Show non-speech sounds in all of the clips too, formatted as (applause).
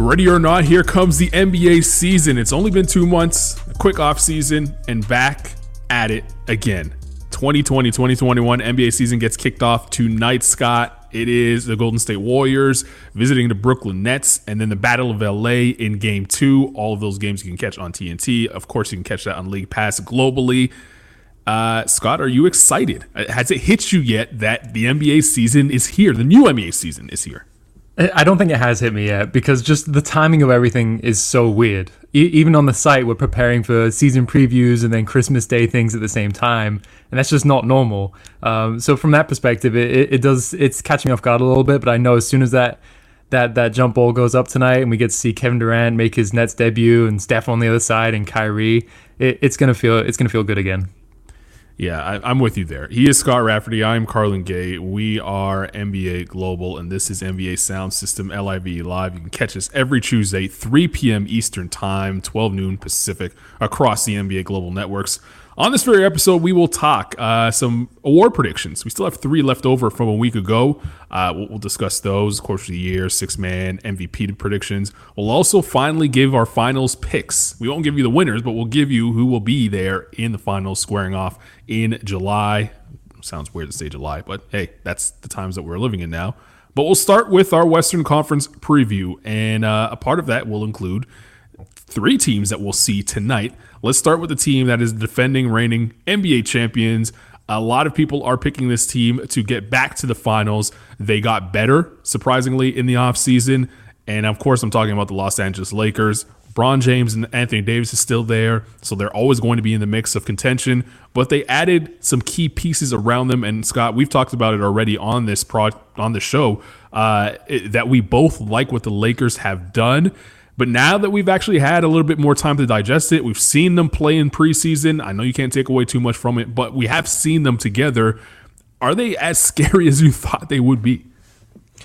Ready or not, here comes the NBA season. It's only been two months, a quick off season, and back at it again. 2020 2021 NBA season gets kicked off tonight, Scott. It is the Golden State Warriors visiting the Brooklyn Nets, and then the Battle of LA in game two. All of those games you can catch on TNT. Of course, you can catch that on League Pass globally. Uh, Scott, are you excited? Has it hit you yet that the NBA season is here? The new NBA season is here. I don't think it has hit me yet because just the timing of everything is so weird. E- even on the site, we're preparing for season previews and then Christmas Day things at the same time, and that's just not normal. Um, so from that perspective, it, it, does it's catching me off guard a little bit. But I know as soon as that that that jump ball goes up tonight and we get to see Kevin Durant make his Nets debut and Steph on the other side and Kyrie, it, it's gonna feel it's gonna feel good again. Yeah, I, am with you there. He is Scott Rafferty. I'm Carlin Gay. We are NBA Global, and this is NBA Sound System LIV Live. You can catch us every Tuesday, 3 p.m. Eastern Time, 12 noon Pacific, across the NBA Global networks. On this very episode, we will talk uh, some award predictions. We still have three left over from a week ago. Uh, we'll, we'll, discuss those, course, of the year, six man, MVP predictions. We'll also finally give our finals picks. We won't give you the winners, but we'll give you who will be there in the finals, squaring off in July. Sounds weird to say July, but hey, that's the times that we're living in now. But we'll start with our Western Conference preview, and uh, a part of that will include three teams that we'll see tonight Let's start with the team that is defending reigning NBA champions. A lot of people are picking this team to get back to the finals. They got better, surprisingly, in the offseason. And of course, I'm talking about the Los Angeles Lakers. LeBron James and Anthony Davis is still there, so they're always going to be in the mix of contention. But they added some key pieces around them. And Scott, we've talked about it already on this pro on the show uh, it, that we both like what the Lakers have done. But now that we've actually had a little bit more time to digest it, we've seen them play in preseason. I know you can't take away too much from it, but we have seen them together. Are they as (laughs) scary as you thought they would be?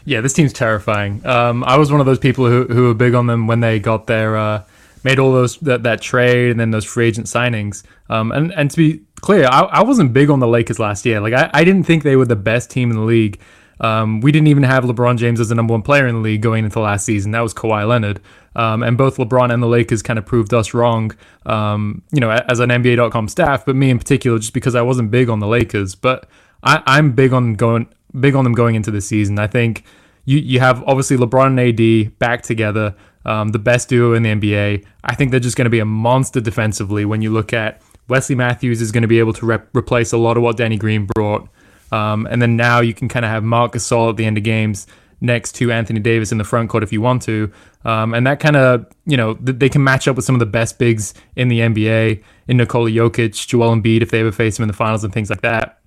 Yeah, this team's terrifying. Um, I was one of those people who, who were big on them when they got their uh, made all those that, that trade and then those free agent signings. Um, and and to be clear, I, I wasn't big on the Lakers last year. Like I, I didn't think they were the best team in the league. Um, we didn't even have LeBron James as the number one player in the league going into last season. That was Kawhi Leonard. Um, and both LeBron and the Lakers kind of proved us wrong, um, you know, as an NBA.com staff, but me in particular, just because I wasn't big on the Lakers. But I, am big on going big on them going into the season. I think you you have obviously LeBron and AD back together, um, the best duo in the NBA. I think they're just going to be a monster defensively. When you look at Wesley Matthews is going to be able to rep- replace a lot of what Danny Green brought. Um, and then now you can kind of have Marc Gasol at the end of games next to Anthony Davis in the front court if you want to. Um, and that kind of, you know, th- they can match up with some of the best bigs in the NBA, in Nikola Jokic, Joel Embiid, if they ever face him in the finals and things like that.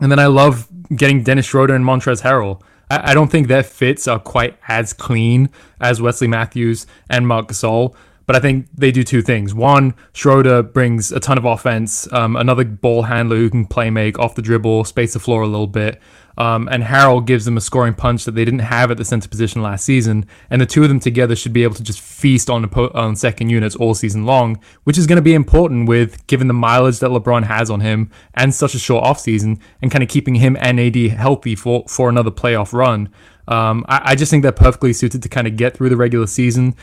And then I love getting Dennis Schroeder and Montrezl Harrell. I, I don't think their fits are quite as clean as Wesley Matthews and Marc Gasol. But I think they do two things. One, Schroeder brings a ton of offense, um, another ball handler who can play make off the dribble, space the floor a little bit. Um, and Harrell gives them a scoring punch that they didn't have at the center position last season. And the two of them together should be able to just feast on, on second units all season long, which is going to be important with given the mileage that LeBron has on him and such a short offseason and kind of keeping him and AD healthy for, for another playoff run. Um, I, I just think they're perfectly suited to kind of get through the regular season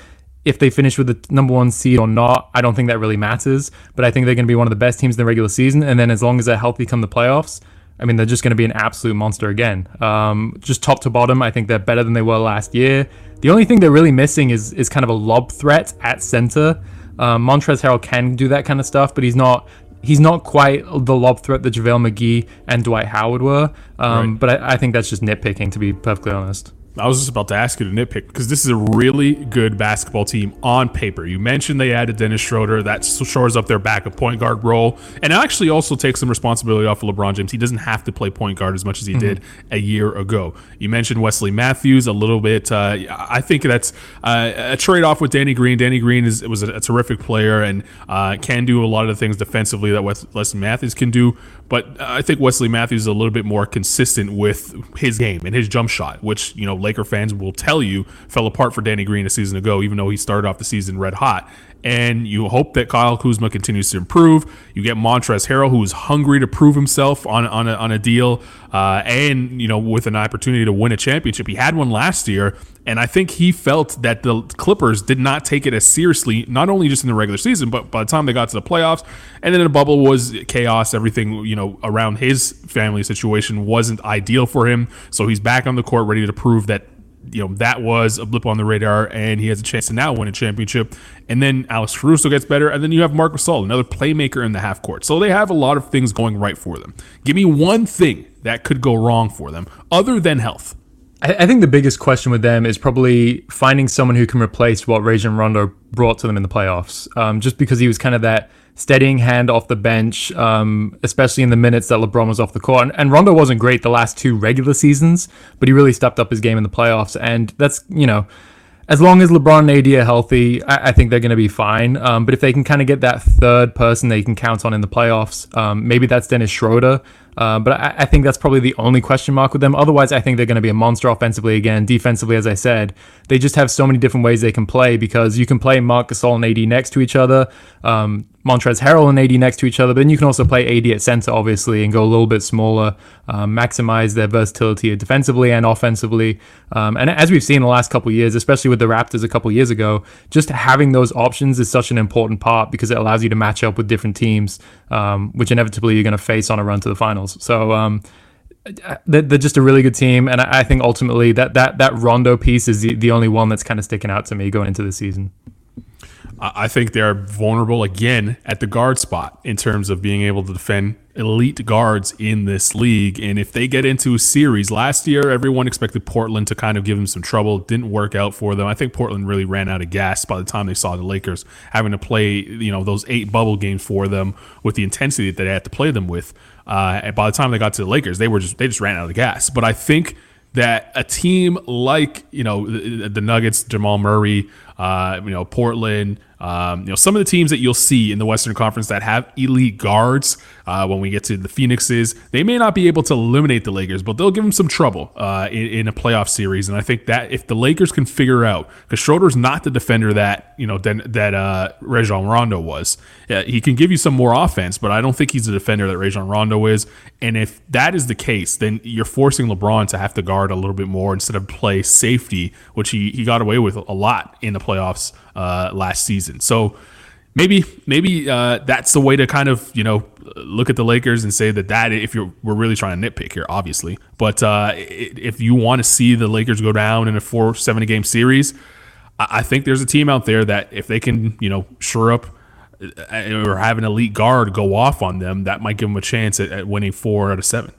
if they finish with the number one seed or not, I don't think that really matters. But I think they're going to be one of the best teams in the regular season. And then as long as they're healthy come the playoffs, I mean, they're just going to be an absolute monster again. Um, just top to bottom, I think they're better than they were last year. The only thing they're really missing is is kind of a lob threat at center. Um, Montrezl Harrell can do that kind of stuff, but he's not he's not quite the lob threat that JaVale McGee and Dwight Howard were. Um, right. But I, I, think that's just nitpicking, to be perfectly honest. I was just about to ask you to nitpick because this is a really good basketball team on paper. You mentioned they added Dennis Schroeder. That shores up their backup point guard role. And actually also takes some responsibility off of LeBron James. He doesn't have to play point guard as much as he mm-hmm. did a year ago. You mentioned Wesley Matthews a little bit. Uh, I think that's uh, a trade off with Danny Green. Danny Green is was a, a terrific player and uh, can do a lot of the things defensively that Wesley Matthews can do. But I think Wesley Matthews is a little bit more consistent with his game and his jump shot, which, you know, Laker fans will tell you fell apart for Danny Green a season ago, even though he started off the season red hot and you hope that Kyle Kuzma continues to improve. You get Montrezl Harrell, who is hungry to prove himself on on a, on a deal, uh, and you know with an opportunity to win a championship. He had one last year, and I think he felt that the Clippers did not take it as seriously, not only just in the regular season, but by the time they got to the playoffs, and then the bubble was chaos. Everything you know around his family situation wasn't ideal for him, so he's back on the court, ready to prove that you know that was a blip on the radar, and he has a chance to now win a championship. And then Alex Caruso gets better, and then you have Marc Gasol, another playmaker in the half court. So they have a lot of things going right for them. Give me one thing that could go wrong for them, other than health. I think the biggest question with them is probably finding someone who can replace what Rajon Rondo brought to them in the playoffs. Um, just because he was kind of that steadying hand off the bench, um, especially in the minutes that LeBron was off the court. And, and, Rondo wasn't great the last two regular seasons, but he really stepped up his game in the playoffs. And that's, you know, as long as LeBron and AD are healthy, I, I think they're going to be fine. Um, but if they can kind of get that third person they can count on in the playoffs, um, maybe that's Dennis Schroeder. Uh, but I, I, think that's probably the only question mark with them. Otherwise, I think they're going to be a monster offensively again. Defensively, as I said, they just have so many different ways they can play because you can play Marc Gasol and AD next to each other. Montrezl Harrell and AD next to each other, but then you can also play AD at center, obviously, and go a little bit smaller, um, maximize their versatility defensively and offensively. Um, and as we've seen the last couple years, especially with the Raptors a couple years ago, just having those options is such an important part because it allows you to match up with different teams, um, which inevitably you're going to face on a run to the finals. So, um, they're, just a really good team, and I think ultimately that that that Rondo piece is the, the only one that's kind of sticking out to me going into the season. I think they're vulnerable again at the guard spot in terms of being able to defend elite guards in this league. And if they get into a series, last year everyone expected Portland to kind of give them some trouble. Didn't work out for them. I think Portland really ran out of gas by the time they saw the Lakers having to play, you know, those eight bubble games for them with the intensity that they had to play them with. Uh, and by the time they got to the Lakers, they were just they just ran out of gas. But I think that a team like you know the, the Nuggets, Jamal Murray, uh, you know Portland, um, you know, some of the teams that you'll see in the Western Conference that have elite guards uh, when we get to the Phoenixes, they may not be able to eliminate the Lakers, but they'll give them some trouble uh, in, in, a playoff series. And I think that if the Lakers can figure out, because Schroeder's not the defender that you know that, that uh, Rajon Rondo was, yeah, he can give you some more offense, but I don't think he's the defender that Rajon Rondo is. And if that is the case, then you're forcing LeBron to have to guard a little bit more instead of play safety, which he, he got away with a lot in the playoffs uh, last season. So maybe maybe uh, that's the way to kind of you know look at the Lakers and say that that if you're we're really trying to nitpick here, obviously, but uh, if you want to see the Lakers go down in a four seven game series, I think there's a team out there that if they can you know shore up uh, or have an elite guard go off on them, that might give them a chance at, at winning four out of seven.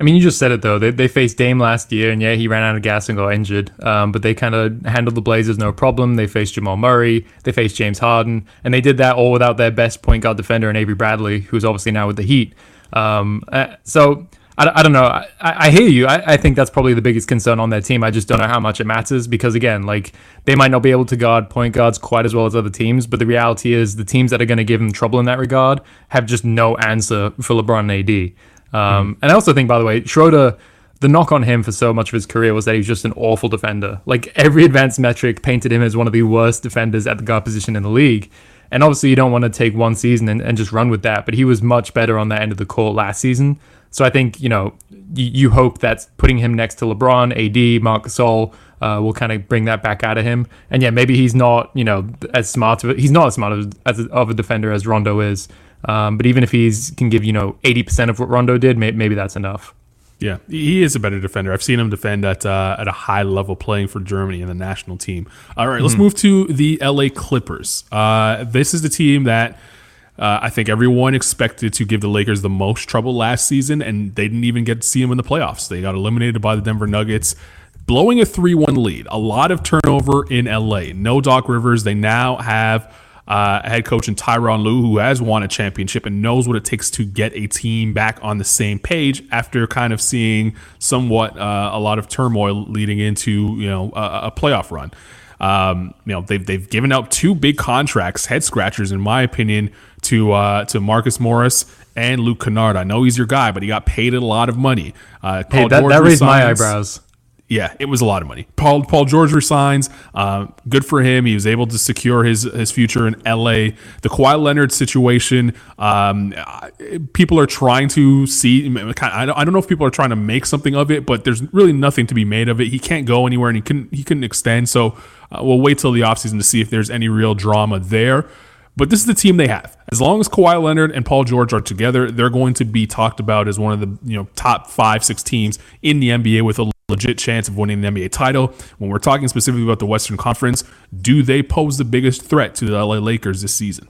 I mean, you just said it though. They, they faced Dame last year, and yeah, he ran out of gas and got injured. Um, but they kind of handled the Blazers no problem. They faced Jamal Murray, they faced James Harden, and they did that all without their best point guard defender and Avery Bradley, who's obviously now with the Heat. Um, uh, so I, I don't know. I, I hear you. I, I think that's probably the biggest concern on their team. I just don't know how much it matters because again, like they might not be able to guard point guards quite as well as other teams, but the reality is the teams that are going to give them trouble in that regard have just no answer for LeBron and AD. Um, mm. And I also think, by the way, Schroeder, the knock on him for so much of his career was that he was just an awful defender. Like every advanced metric painted him as one of the worst defenders at the guard position in the league. And obviously, you don't want to take one season and, and just run with that, but he was much better on that end of the court last season. So I think, you know, you, you hope that putting him next to LeBron, AD, Marc Gasol, uh, will kind of bring that back out of him. And yeah, maybe he's not, you know, as smart of a, he's not as smart as, as of a defender as Rondo is. Um, but even if he can give you know eighty percent of what Rondo did, may, maybe that's enough. Yeah, he is a better defender. I've seen him defend at uh, at a high level, playing for Germany in the national team. All right, mm-hmm. let's move to the LA Clippers. Uh, this is the team that. Uh, I think everyone expected to give the Lakers the most trouble last season, and they didn't even get to see them in the playoffs. They got eliminated by the Denver Nuggets blowing a 3 1 lead. A lot of turnover in LA. No Doc Rivers. They now have uh, head coach in Tyronn Lue, who has won a championship and knows what it takes to get a team back on the same page after kind of seeing somewhat uh, a lot of turmoil leading into you know a, a playoff run. Um, you know they've they've given out two big contracts, head scratchers in my opinion, to uh, to Marcus Morris and Luke Kennard. I know he's your guy, but he got paid a lot of money. Uh, hey, that, that raised my eyebrows yeah, it was a lot of money. Paul Paul George resigns. Uh, good for him. He was able to secure his his future in L.A. The Kawhi Leonard situation. Um, people are trying to see. I don't know if people are trying to make something of it, but there's really nothing to be made of it. He can't go anywhere, and he couldn't he couldn't extend. So uh, we'll wait till the offseason to see if there's any real drama there. But this is the team they have. As long as Kawhi Leonard and Paul George are together, they're going to be talked about as one of the you know top five, six teams in the NBA with a legit chance of winning the NBA title. When we're talking specifically about the Western Conference, do they pose the biggest threat to the LA Lakers this season?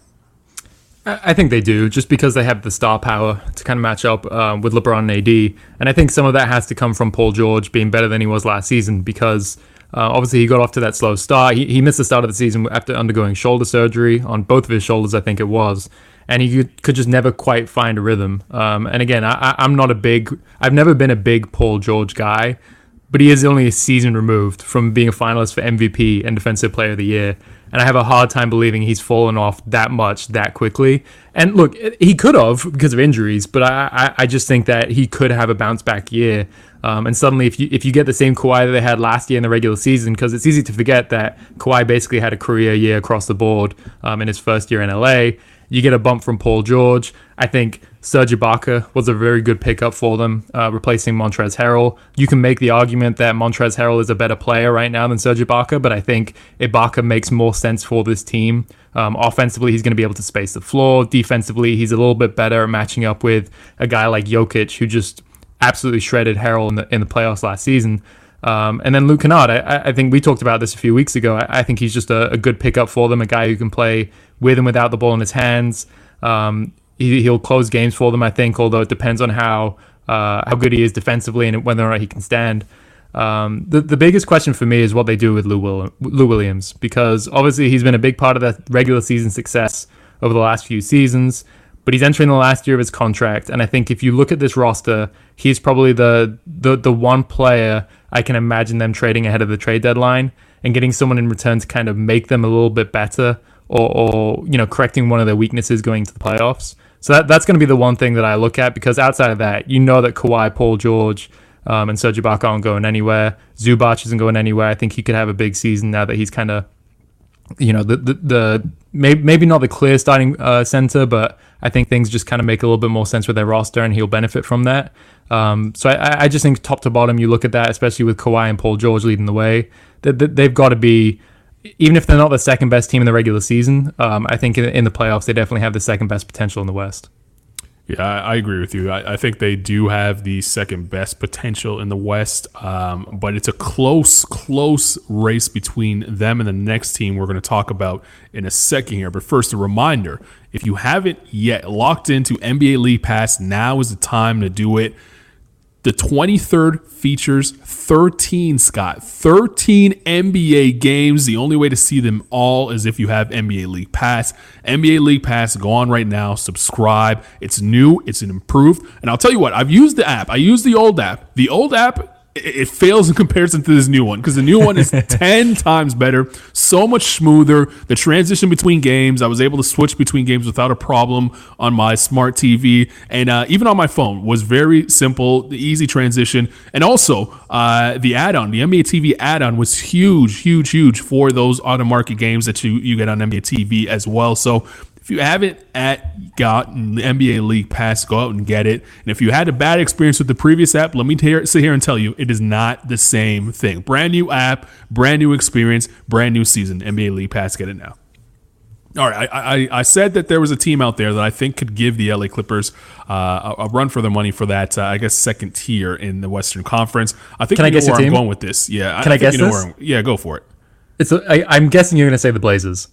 I think they do, just because they have the star power to kind of match up uh, with LeBron and AD. And I think some of that has to come from Paul George being better than he was last season because uh, obviously he got off to that slow start. He, he missed the start of the season after undergoing shoulder surgery on both of his shoulders, I think it was. And he could, just never quite find a rhythm. Um, and again, I, I'm not a big, I've never been a big Paul George guy but he is only a season removed from being a finalist for MVP and Defensive Player of the Year. And I have a hard time believing he's fallen off that much that quickly. And look, he could have because of injuries, but I, I just think that he could have a bounce back year. Um, and suddenly, if you if you get the same Kawhi that they had last year in the regular season, because it's easy to forget that Kawhi basically had a career year across the board um, in his first year in LA. You get a bump from Paul George. I think Serge Ibaka was a very good pickup for them, uh, replacing Montrezl Harrell. You can make the argument that Montrezl Harrell is a better player right now than Serge Ibaka, but I think Ibaka makes more sense for this team. Um, offensively, he's going to be able to space the floor. Defensively, he's a little bit better at matching up with a guy like Jokic, who just absolutely shredded Harrell in the in the playoffs last season. Um, and then Luke Kennard, I, I, think we talked about this a few weeks ago. I, I think he's just a, a, good pickup for them, a guy who can play with and without the ball in his hands. Um, he, he'll close games for them, I think, although it depends on how uh, how good he is defensively and whether or not he can stand. Um, the the biggest question for me is what they do with Lou, Will, Lou Williams because obviously he's been a big part of that regular season success over the last few seasons, but he's entering the last year of his contract, and I think if you look at this roster, he's probably the the the one player I can imagine them trading ahead of the trade deadline and getting someone in return to kind of make them a little bit better or, or you know correcting one of their weaknesses going to the playoffs. So that, that's going to be the one thing that I look at because outside of that, you know that Kawhi, Paul George, um, and Serge Ibaka aren't going anywhere. Zubac isn't going anywhere. I think he could have a big season now that he's kind of, you know, the the, the maybe, maybe not the clear starting uh, center, but I think things just kind of make a little bit more sense with their roster, and he'll benefit from that. Um, so I, I just think top to bottom, you look at that, especially with Kawhi and Paul George leading the way, that they've got to be even if they're not the second best team in the regular season, um, I think in, in, the playoffs they definitely have the second best potential in the West. Yeah, I, I agree with you. I, I, think they do have the second best potential in the West, um, but it's a close, close race between them and the next team we're going to talk about in a second here. But first, a reminder if you haven't yet locked into NBA League Pass, now is the time to do it. The 23rd features 13, Scott. 13 NBA games. The only way to see them all is if you have NBA League Pass. NBA League Pass, go on right now, subscribe. It's new, it's an improved. And I'll tell you what, I've used the app. I used the old app. The old app it fails in comparison to this new one because the new one is (laughs) 10 times better, so much smoother. The transition between games, I was able to switch between games without a problem on my smart TV and uh, even on my phone was very simple, the easy transition. And also, uh, the add on, the NBA TV add on was huge, huge, huge for those auto market games that you, you get on NBA TV as well. So if you haven't at gotten the NBA League Pass, go out and get it. And if you had a bad experience with the previous app, let me t- sit here and tell you it is not the same thing. Brand new app, brand new experience, brand new season. NBA League Pass, get it now. All right, I, I, I, said that there was a team out there that I think could give the LA Clippers uh, a, a, run for their money for that, uh, I guess, second tier in the Western Conference. I think Can I guess where I'm going with this. Yeah, Can I, I guess you know this? yeah, go for it. It's. A, I, I'm guessing you're going to say the Blazers.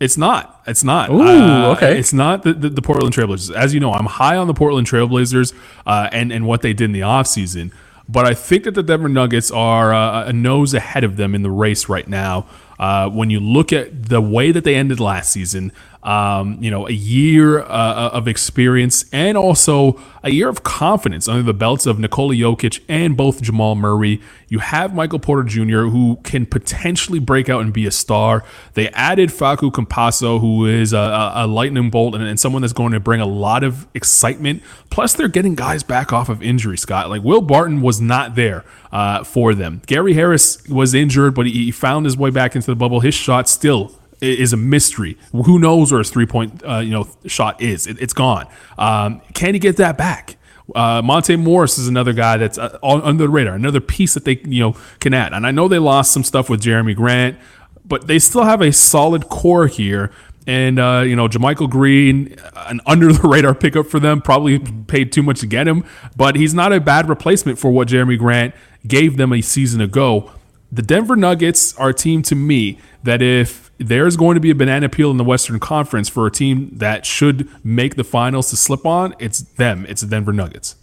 It's not. It's not. Ooh, uh, okay. It's not the, the, the, Portland Trailblazers. As you know, I'm high on the Portland Trailblazers uh, and, and what they did in the offseason. but I think that the Denver Nuggets are uh, a nose ahead of them in the race right now. Uh, when you look at the way that they ended last season, um, you know, a year uh, of experience and also a year of confidence under the belts of Nikola Jokic and both Jamal Murray. You have Michael Porter Jr., who can potentially break out and be a star. They added Facu Campazzo, who is a, a lightning bolt and, and, someone that's going to bring a lot of excitement. Plus, they're getting guys back off of injury, Scott. Like Will Barton was not there uh, for them. Gary Harris was injured, but he, he found his way back into the bubble. His shot still is a mystery. Who knows where his three point uh, you know shot is? It, has gone. Um, can he get that back? Uh, Monte Morris is another guy that's uh, under the radar, another piece that they you know can add. And I know they lost some stuff with Jerami Grant, but they still have a solid core here. And uh, you know, JaMychal Green, an under the (laughs) radar pickup for them, probably paid too much to get him, but he's not a bad replacement for what Jerami Grant gave them a season ago. The Denver Nuggets are a team to me that if there's going to be a banana peel in the Western Conference for a team that should make the finals to slip on, it's them. It's the Denver Nuggets.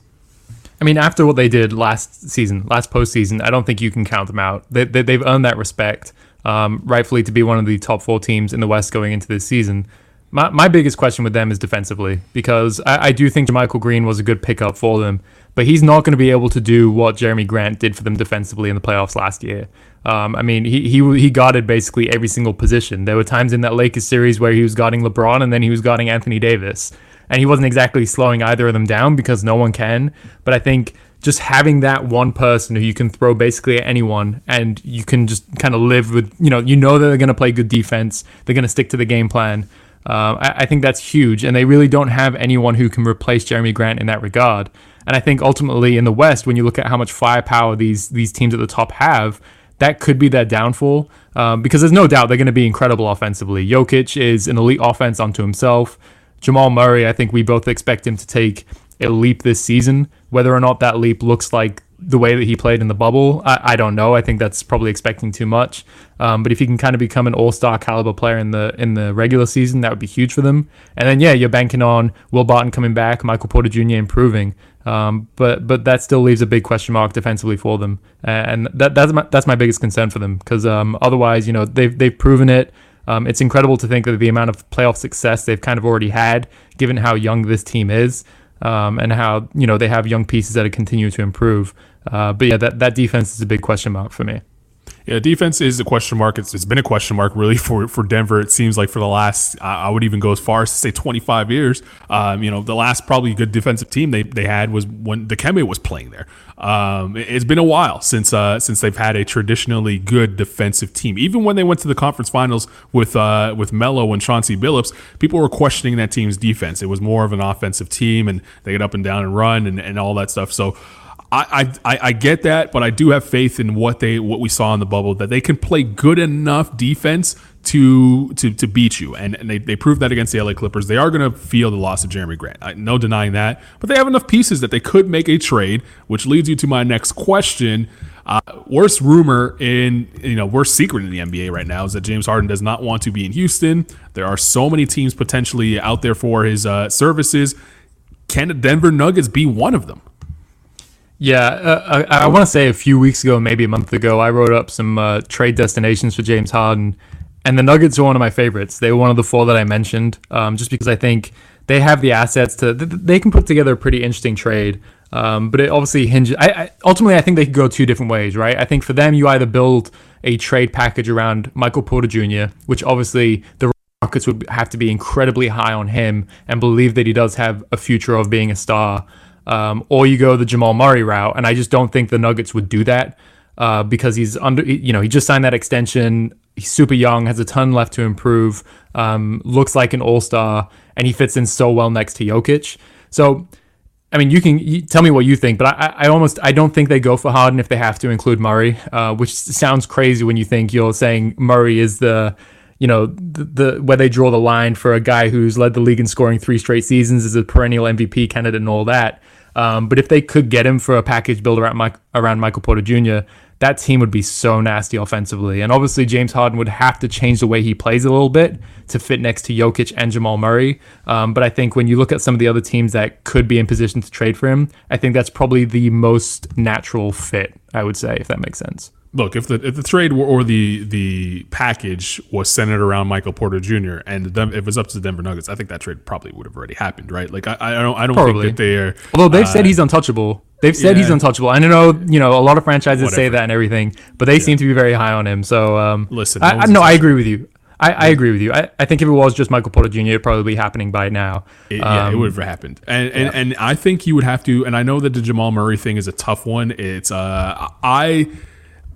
I mean, after what they did last season, last postseason, I don't think you can count them out. They, they, have earned that respect, um, rightfully to be one of the top four teams in the West going into this season. My, my biggest question with them is defensively because I, I do think JaMychal Green was a good pickup for them, but he's not going to be able to do what Jerami Grant did for them defensively in the playoffs last year. Um, I mean, he, he he guarded basically every single position. There were times in that Lakers series where he was guarding LeBron and then he was guarding Anthony Davis, and he wasn't exactly slowing either of them down because no one can. But I think just having that one person who you can throw basically at anyone and you can just kind of live with, you know, you know that they're going to play good defense, they're going to stick to the game plan. Uh, I, I think that's huge, and they really don't have anyone who can replace Jerami Grant in that regard. And I think ultimately in the West, when you look at how much firepower these these teams at the top have, that could be their downfall um, because there's no doubt they're going to be incredible offensively. Jokic is an elite offense unto himself. Jamal Murray, I think we both expect him to take a leap this season. Whether or not that leap looks like the way that he played in the bubble, I, I don't know. I think that's probably expecting too much. Um, but if he can kind of become an all-star caliber player in the in the regular season, that would be huge for them. And then yeah, you're banking on Will Barton coming back, Michael Porter Jr. improving. Um, but but that still leaves a big question mark defensively for them, and that that's my, that's my biggest concern for them because um, otherwise, you know, they've they've proven it. Um, it's incredible to think that the amount of playoff success they've kind of already had, given how young this team is, um, and how you know they have young pieces that continue to improve. Uh, but yeah, that that defense is a big question mark for me. Yeah, defense is a question mark. It's, it's been a question mark really for, for Denver. It seems like for the last, I would even go as far as to say 25 years. Um, you know, the last probably good defensive team they, they had was when the Dikembe was playing there. Um, it, has been a while since uh, since they've had a traditionally good defensive team. Even when they went to the conference finals with uh, with Melo and Chauncey Billups, people were questioning that team's defense. It was more of an offensive team, and they get up and down and run and, and all that stuff. So I, I, I get that, but I do have faith in what they what we saw in the bubble that they can play good enough defense to to to beat you, and, and they, they proved that against the LA Clippers. They are going to feel the loss of Jerami Grant, I, no denying that, but they have enough pieces that they could make a trade, which leads you to my next question. Uh, worst rumor in you know worst secret in the NBA right now is that James Harden does not want to be in Houston. There are so many teams potentially out there for his uh, services. Can the Denver Nuggets be one of them? Yeah, uh, I, I want to say a few weeks ago, maybe a month ago, I wrote up some uh, trade destinations for James Harden, and the Nuggets are one of my favorites. They were one of the four that I mentioned, um, just because I think they have the assets to they can put together a pretty interesting trade. Um, but it obviously hinges. I, I, ultimately, I think they could go two different ways, right? I think for them, you either build a trade package around Michael Porter Jr., which obviously the Rockets would have to be incredibly high on him and believe that he does have a future of being a star um, or you go the Jamal Murray route. And I just don't think the Nuggets would do that uh, because he's under, you know, he just signed that extension. He's super young, has a ton left to improve, um, looks like an all star, and he fits in so well next to Jokic. So, I mean, you can you tell me what you think, but I, I almost I don't think they go for Harden if they have to include Murray, uh, which sounds crazy when you think you're saying Murray is the you know the, the, where they draw the line for a guy who's led the league in scoring three straight seasons, is a perennial MVP candidate, and all that. Um, but if they could get him for a package built around Mike, around Michael Porter Jr., that team would be so nasty offensively. And obviously, James Harden would have to change the way he plays a little bit to fit next to Jokic and Jamal Murray. Um, but I think when you look at some of the other teams that could be in position to trade for him, I think that's probably the most natural fit, I would say, if that makes sense look if the if the trade or the the package was centered around Michael Porter Jr. and the, if it was up to the Denver Nuggets, I think that trade probably would have already happened, right? Like I, I don't I don't probably. think that they're although they've uh, said he's untouchable. They've said yeah. he's untouchable. I know you know a lot of franchises Whatever. say that and everything, but they yeah. seem to be very high on him. So um, listen, I, I, no, I agree with you. I, I, agree with you. I, I think if it was just Michael Porter Jr., it'd probably be happening by now. It, yeah, it um, would have happened. And, and, yeah. and I think you would have to. And I know that the Jamal Murray thing is a tough one. It's uh, I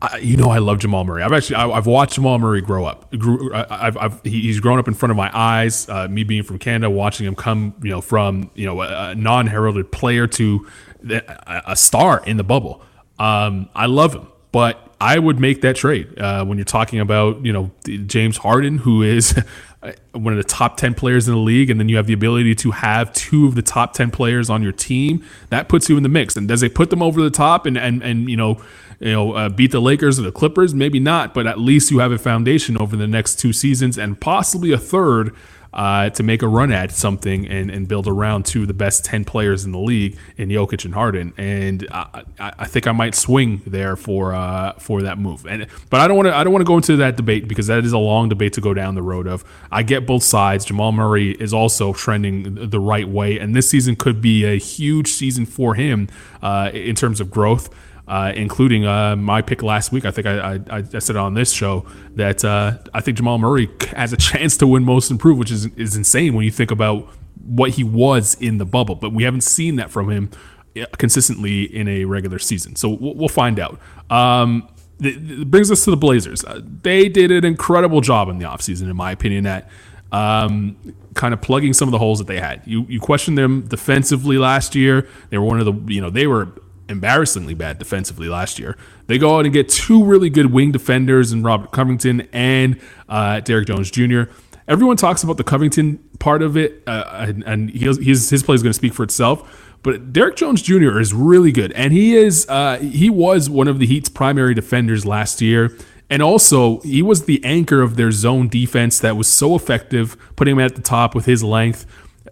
I, you know, I love Jamal Murray. I've actually I, have watched Jamal Murray grow up. Grew, I, have I've, he's grown up in front of my eyes. Uh, me being from Canada, watching him come, you know, from you know a, non-heralded player to a, a, star in the bubble. Um, I love him, but I would make that trade uh, when you're talking about you know James Harden, who is (laughs) one of the top 10 players in the league, and then you have the ability to have two of the top 10 players on your team, that puts you in the mix. And does it put them over the top and, and, and you know, you know, uh, beat the Lakers or the Clippers? Maybe not, but at least you have a foundation over the next two seasons and possibly a third uh, to make a run at something and, and build around two of the best 10 players in the league in Jokic and Harden. And I, I think I might swing there for uh, for that move. And But I don't want to I don't want to go into that debate because that is a long debate to go down the road of. I get both sides. Jamal Murray is also trending the right way. And this season could be a huge season for him uh, in terms of growth uh, including uh, my pick last week. I think I, I, I said on this show that uh, I think Jamal Murray (laughs) has a chance to win Most Improved, which is is insane when you think about what he was in the bubble. But we haven't seen that from him uh, consistently in a regular season, so we'll, we'll find out. Um, it brings us to the Blazers. Uh, they did an incredible job in the offseason, in my opinion, at um, kind of plugging some of the holes that they had. You you questioned them defensively last year. They were one of the you know they were embarrassingly bad defensively last year. They go out and get two really good wing defenders in Robert Covington and uh, Derrick Jones Jr. Everyone talks about the Covington part of it, uh, and, and his, his play is going to speak for itself. But Derrick Jones Jr. is really good, and he is uh, he was one of the Heat's primary defenders last year. And also, he was the anchor of their zone defense that was so effective, putting him at the top with his length.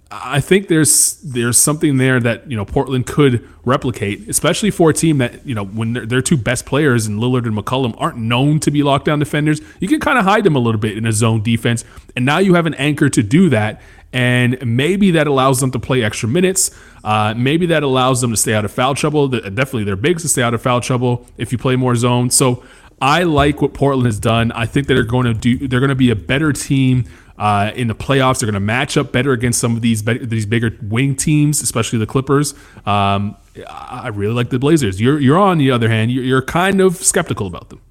I think there's there's something there that you know Portland could replicate, especially for a team that you know when their, their two best players in Lillard and McCollum aren't known to be lockdown defenders. You can kind of hide them a little bit in a zone defense, and now you have an anchor to do that. And maybe that allows them to play extra minutes. Uh, maybe that allows them to stay out of foul trouble. Definitely, they're bigs to stay out of foul trouble if you play more zone. So I like what Portland has done. I think that they're going to do. They're going to be a better team uh, in the playoffs. They're going to match up better against some of these be- these bigger wing teams, especially the Clippers. Um, I really like the Blazers. You're you're on the other hand, you're, kind of skeptical about them.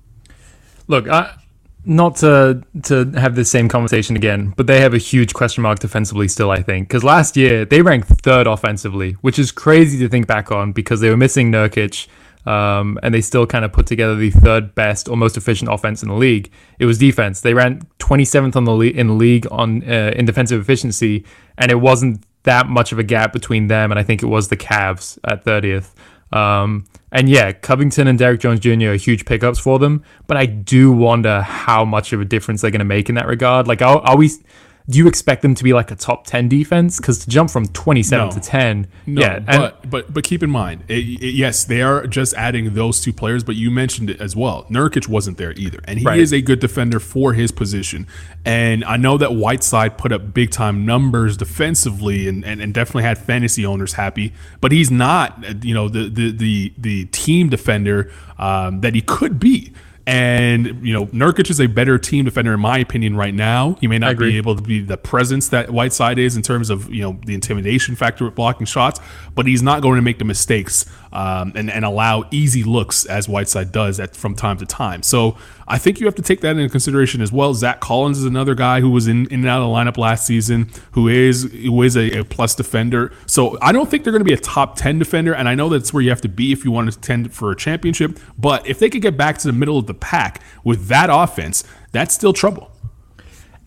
Look, I, not to to have the same conversation again, but they have a huge question mark defensively still. I think because last year they ranked third offensively, which is crazy to think back on because they were missing Nurkic. Um, and they still kind of put together the third best or most efficient offense in the league. It was defense. They ran 27th on the le- in the league on uh, in defensive efficiency, and it wasn't that much of a gap between them and I think it was the Cavs at 30th. Um, and yeah, Covington and Derrick Jones Jr. are huge pickups for them, but I do wonder how much of a difference they're going to make in that regard. Like, are, are we? Do you expect them to be like a top 10 defense because to jump from 27 no. to 10 no, yeah but but but keep in mind it, it, yes they are just adding those two players but you mentioned it as well Nurkic wasn't there either and he right. is a good defender for his position and I know that Whiteside put up big time numbers defensively and, and, and definitely had fantasy owners happy but he's not you know the the the, the team defender um, that he could be and you know, Nurkic is a better team defender in my opinion right now. He may not be able to be the presence that Whiteside is in terms of you know the intimidation factor with blocking shots, but he's not going to make the mistakes um, and and allow easy looks as Whiteside does at from time to time. So I think you have to take that into consideration as well. Zach Collins is another guy who was in, in and out of the lineup last season, who is who is a, a plus defender. So I don't think they're going to be a top ten defender, and I know that's where you have to be if you want to tend for a championship. But if they could get back to the middle of the pack with that offense, that's still trouble.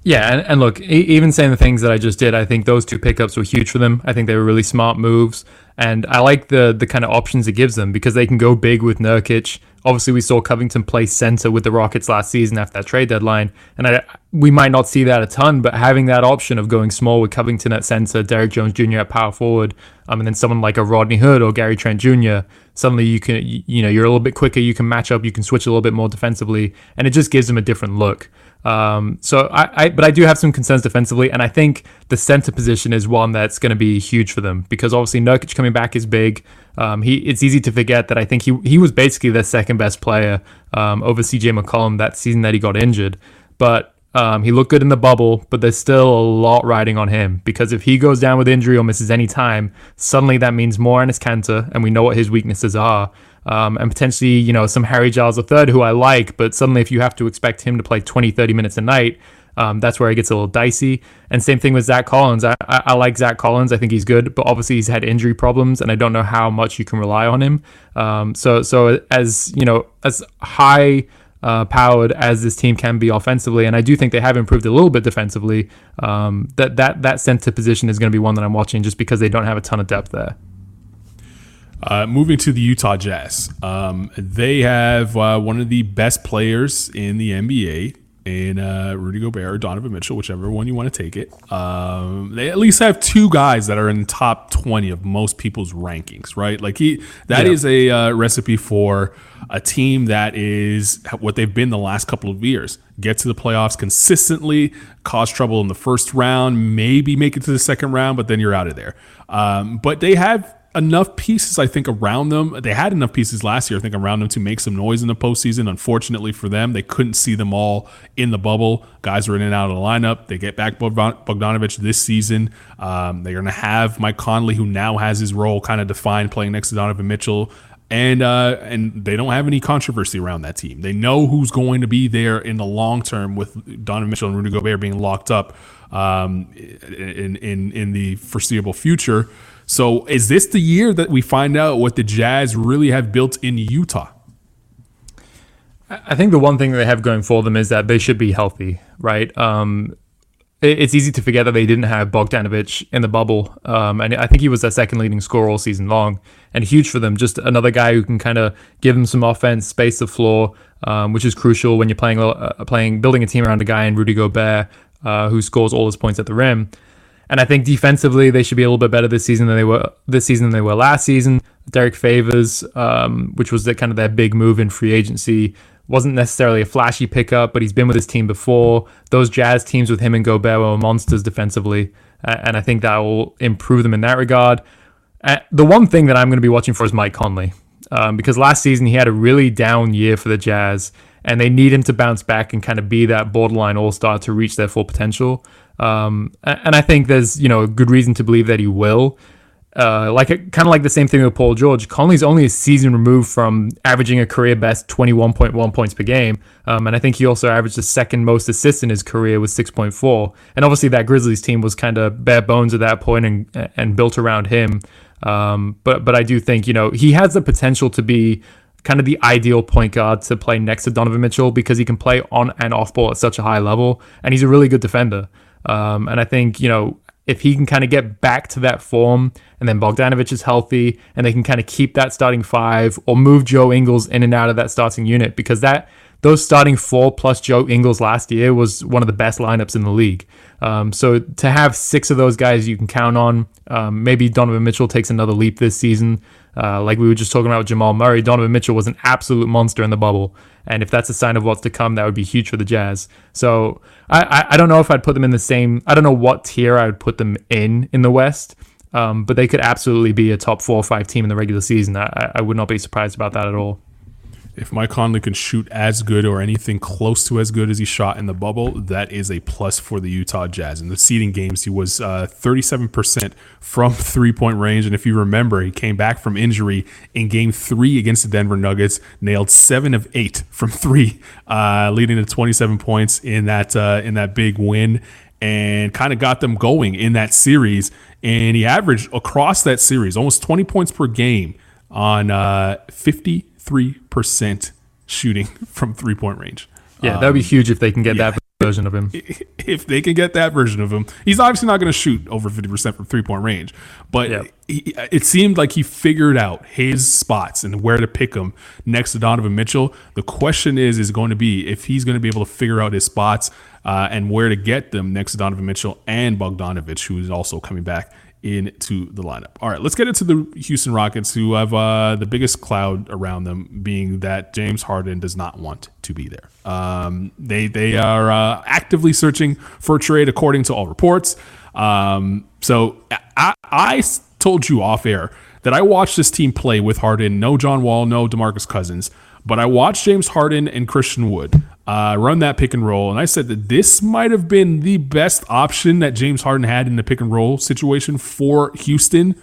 Yeah, and, and look, e- even saying the things that I just did, I think those two pickups were huge for them. I think they were really smart moves, and I like the the kind of options it gives them because they can go big with Nurkic. Obviously, we saw Covington play center with the Rockets last season after that trade deadline, and I, we might not see that a ton, but having that option of going small with Covington at center, Derrick Jones Jr. at power forward, um, and then someone like a Rodney Hood or Gary Trent Jr. Suddenly, you can you know you're a little bit quicker, you can match up, you can switch a little bit more defensively, and it just gives them a different look. Um, so I, I, but I do have some concerns defensively, and I think the center position is one that's going to be huge for them because obviously Nurkic coming back is big. Um, he it's easy to forget that I think he he was basically their second best player um, over CJ McCollum that season that he got injured, but um, he looked good in the bubble, but there's still a lot riding on him because if he goes down with injury or misses any time, suddenly that means more Enes Kanter, and we know what his weaknesses are um, and potentially, you know, some Harry Giles III, who I like, but suddenly if you have to expect him to play 20, 30 minutes a night, um, that's where it gets a little dicey. And same thing with Zach Collins. I, I, I, like Zach Collins. I think he's good, but obviously he's had injury problems, and I don't know how much you can rely on him. Um, so, so as you know, as high uh, powered as this team can be offensively, and I do think they have improved a little bit defensively. Um, that that that center position is going to be one that I'm watching just because they don't have a ton of depth there. Uh, moving to the Utah Jazz, um, they have uh, one of the best players in the NBA in uh, Rudy Gobert or Donovan Mitchell, whichever one you want to take it. Um, they at least have two guys that are in the top twenty of most people's rankings, right? Like he, that yeah. is a uh, recipe for a team that is what they've been the last couple of years. Get to the playoffs consistently, cause trouble in the first round, maybe make it to the second round, but then you're out of there. Um, but they have enough pieces, I think, around them. They had enough pieces last year, I think, around them to make some noise in the postseason. Unfortunately for them, they couldn't see them all in the bubble. Guys were in and out of the lineup. They get back Bogdanovich this season. Um, they're going to have Mike Conley, who now has his role kind of defined, playing next to Donovan Mitchell. And uh, and they don't have any controversy around that team. They know who's going to be there in the long term with Donovan Mitchell and Rudy Gobert being locked up um, in in in the foreseeable future. So is this the year that we find out what the Jazz really have built in Utah? I think the one thing they have going for them is that they should be healthy, right? Um, it's easy to forget that they didn't have Bogdanovich in the bubble, um, and I think he was their second leading scorer all season long, and huge for them. Just another guy who can kind of give them some offense, space the floor, um, which is crucial when you're playing uh, playing building a team around a guy in Rudy Gobert uh, who scores all his points at the rim. And I think defensively they should be a little bit better this season than they were this season than they were last season. Derrick Favors, um, which was the, kind of that big move in free agency, wasn't necessarily a flashy pickup, but he's been with his team before. Those Jazz teams with him and Gobert were monsters defensively, and I think that will improve them in that regard. The one thing that I'm going to be watching for is Mike Conley, um, because last season he had a really down year for the Jazz, and they need him to bounce back and kind of be that borderline all star to reach their full potential. Um, and I think there's you know a good reason to believe that he will. Uh, like kind of like the same thing with Paul George. Conley's only a season removed from averaging a career best 21.1 points per game, um, and I think he also averaged the second most assists in his career with 6.4. And obviously that Grizzlies team was kind of bare bones at that point and and built around him. Um, but but I do think you know he has the potential to be kind of the ideal point guard to play next to Donovan Mitchell because he can play on and off ball at such a high level, and he's a really good defender. Um, and I think, you know, if he can kind of get back to that form and then Bogdanovich is healthy and they can kind of keep that starting five or move Joe Ingles in and out of that starting unit because that those starting four plus Joe Ingles last year was one of the best lineups in the league. Um, so to have six of those guys you can count on, um, maybe Donovan Mitchell takes another leap this season. Uh, like we were just talking about Jamal Murray, Donovan Mitchell was an absolute monster in the bubble. And if that's a sign of what's to come, that would be huge for the Jazz. So I, I, I don't know if I'd put them in the same, I don't know what tier I would put them in in the West. Um, but they could absolutely be a top four or five team in the regular season. I, I would not be surprised about that at all if Mike Conley can shoot as good or anything close to as good as he shot in the bubble, that is a plus for the Utah Jazz. In the seeding games, he was uh, 37% from (laughs) three point range. And if you remember, he came back from injury in game three against the Denver Nuggets, nailed seven of eight from three, uh, leading to 27 points in that, uh, in that big win and kind of got them going in that series. And he averaged across that series almost 20 points per game on uh, 50 3% shooting (laughs) from three point range. Yeah, that would be huge if they can get yeah. that version of him. (laughs) If they can get that version of him, he's obviously not going to shoot over 50% from three point range. But Yeah. he, it seemed like he figured out his spots and where to pick them next to Donovan Mitchell. The question is, is going to be if he's going to be able to figure out his spots uh, and where to get them next to Donovan Mitchell and Bogdanovich, who is also coming back into the lineup. All right, let's get into the Houston Rockets, who have uh, the biggest cloud around them being that James Harden does not want to be there. Um, they they are uh, actively searching for a trade, according to all reports. Um, so I, I told you off air that I watched this team play with Harden, no John Wall, no DeMarcus Cousins, but I watched James Harden and Christian Wood uh, run that pick and roll, and I said that this might have been the best option that James Harden had in the pick and roll situation for Houston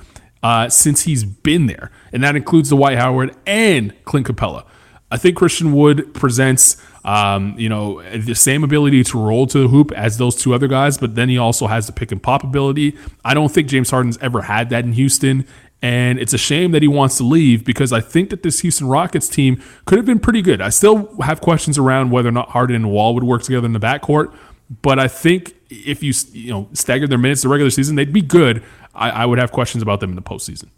uh, since he's been there, and that includes the Dwight Howard and Clint Capela. I think Christian Wood presents, um, you know, the same ability to roll to the hoop as those two other guys, but then he also has the pick and pop ability. I don't think James Harden's ever had that in Houston, and it's a shame that he wants to leave because I think that this Houston Rockets team could have been pretty good. I still have questions around whether or not Harden and Wall would work together in the backcourt, but I think if you you know staggered their minutes the regular season, they'd be good. I, I would have questions about them in the postseason.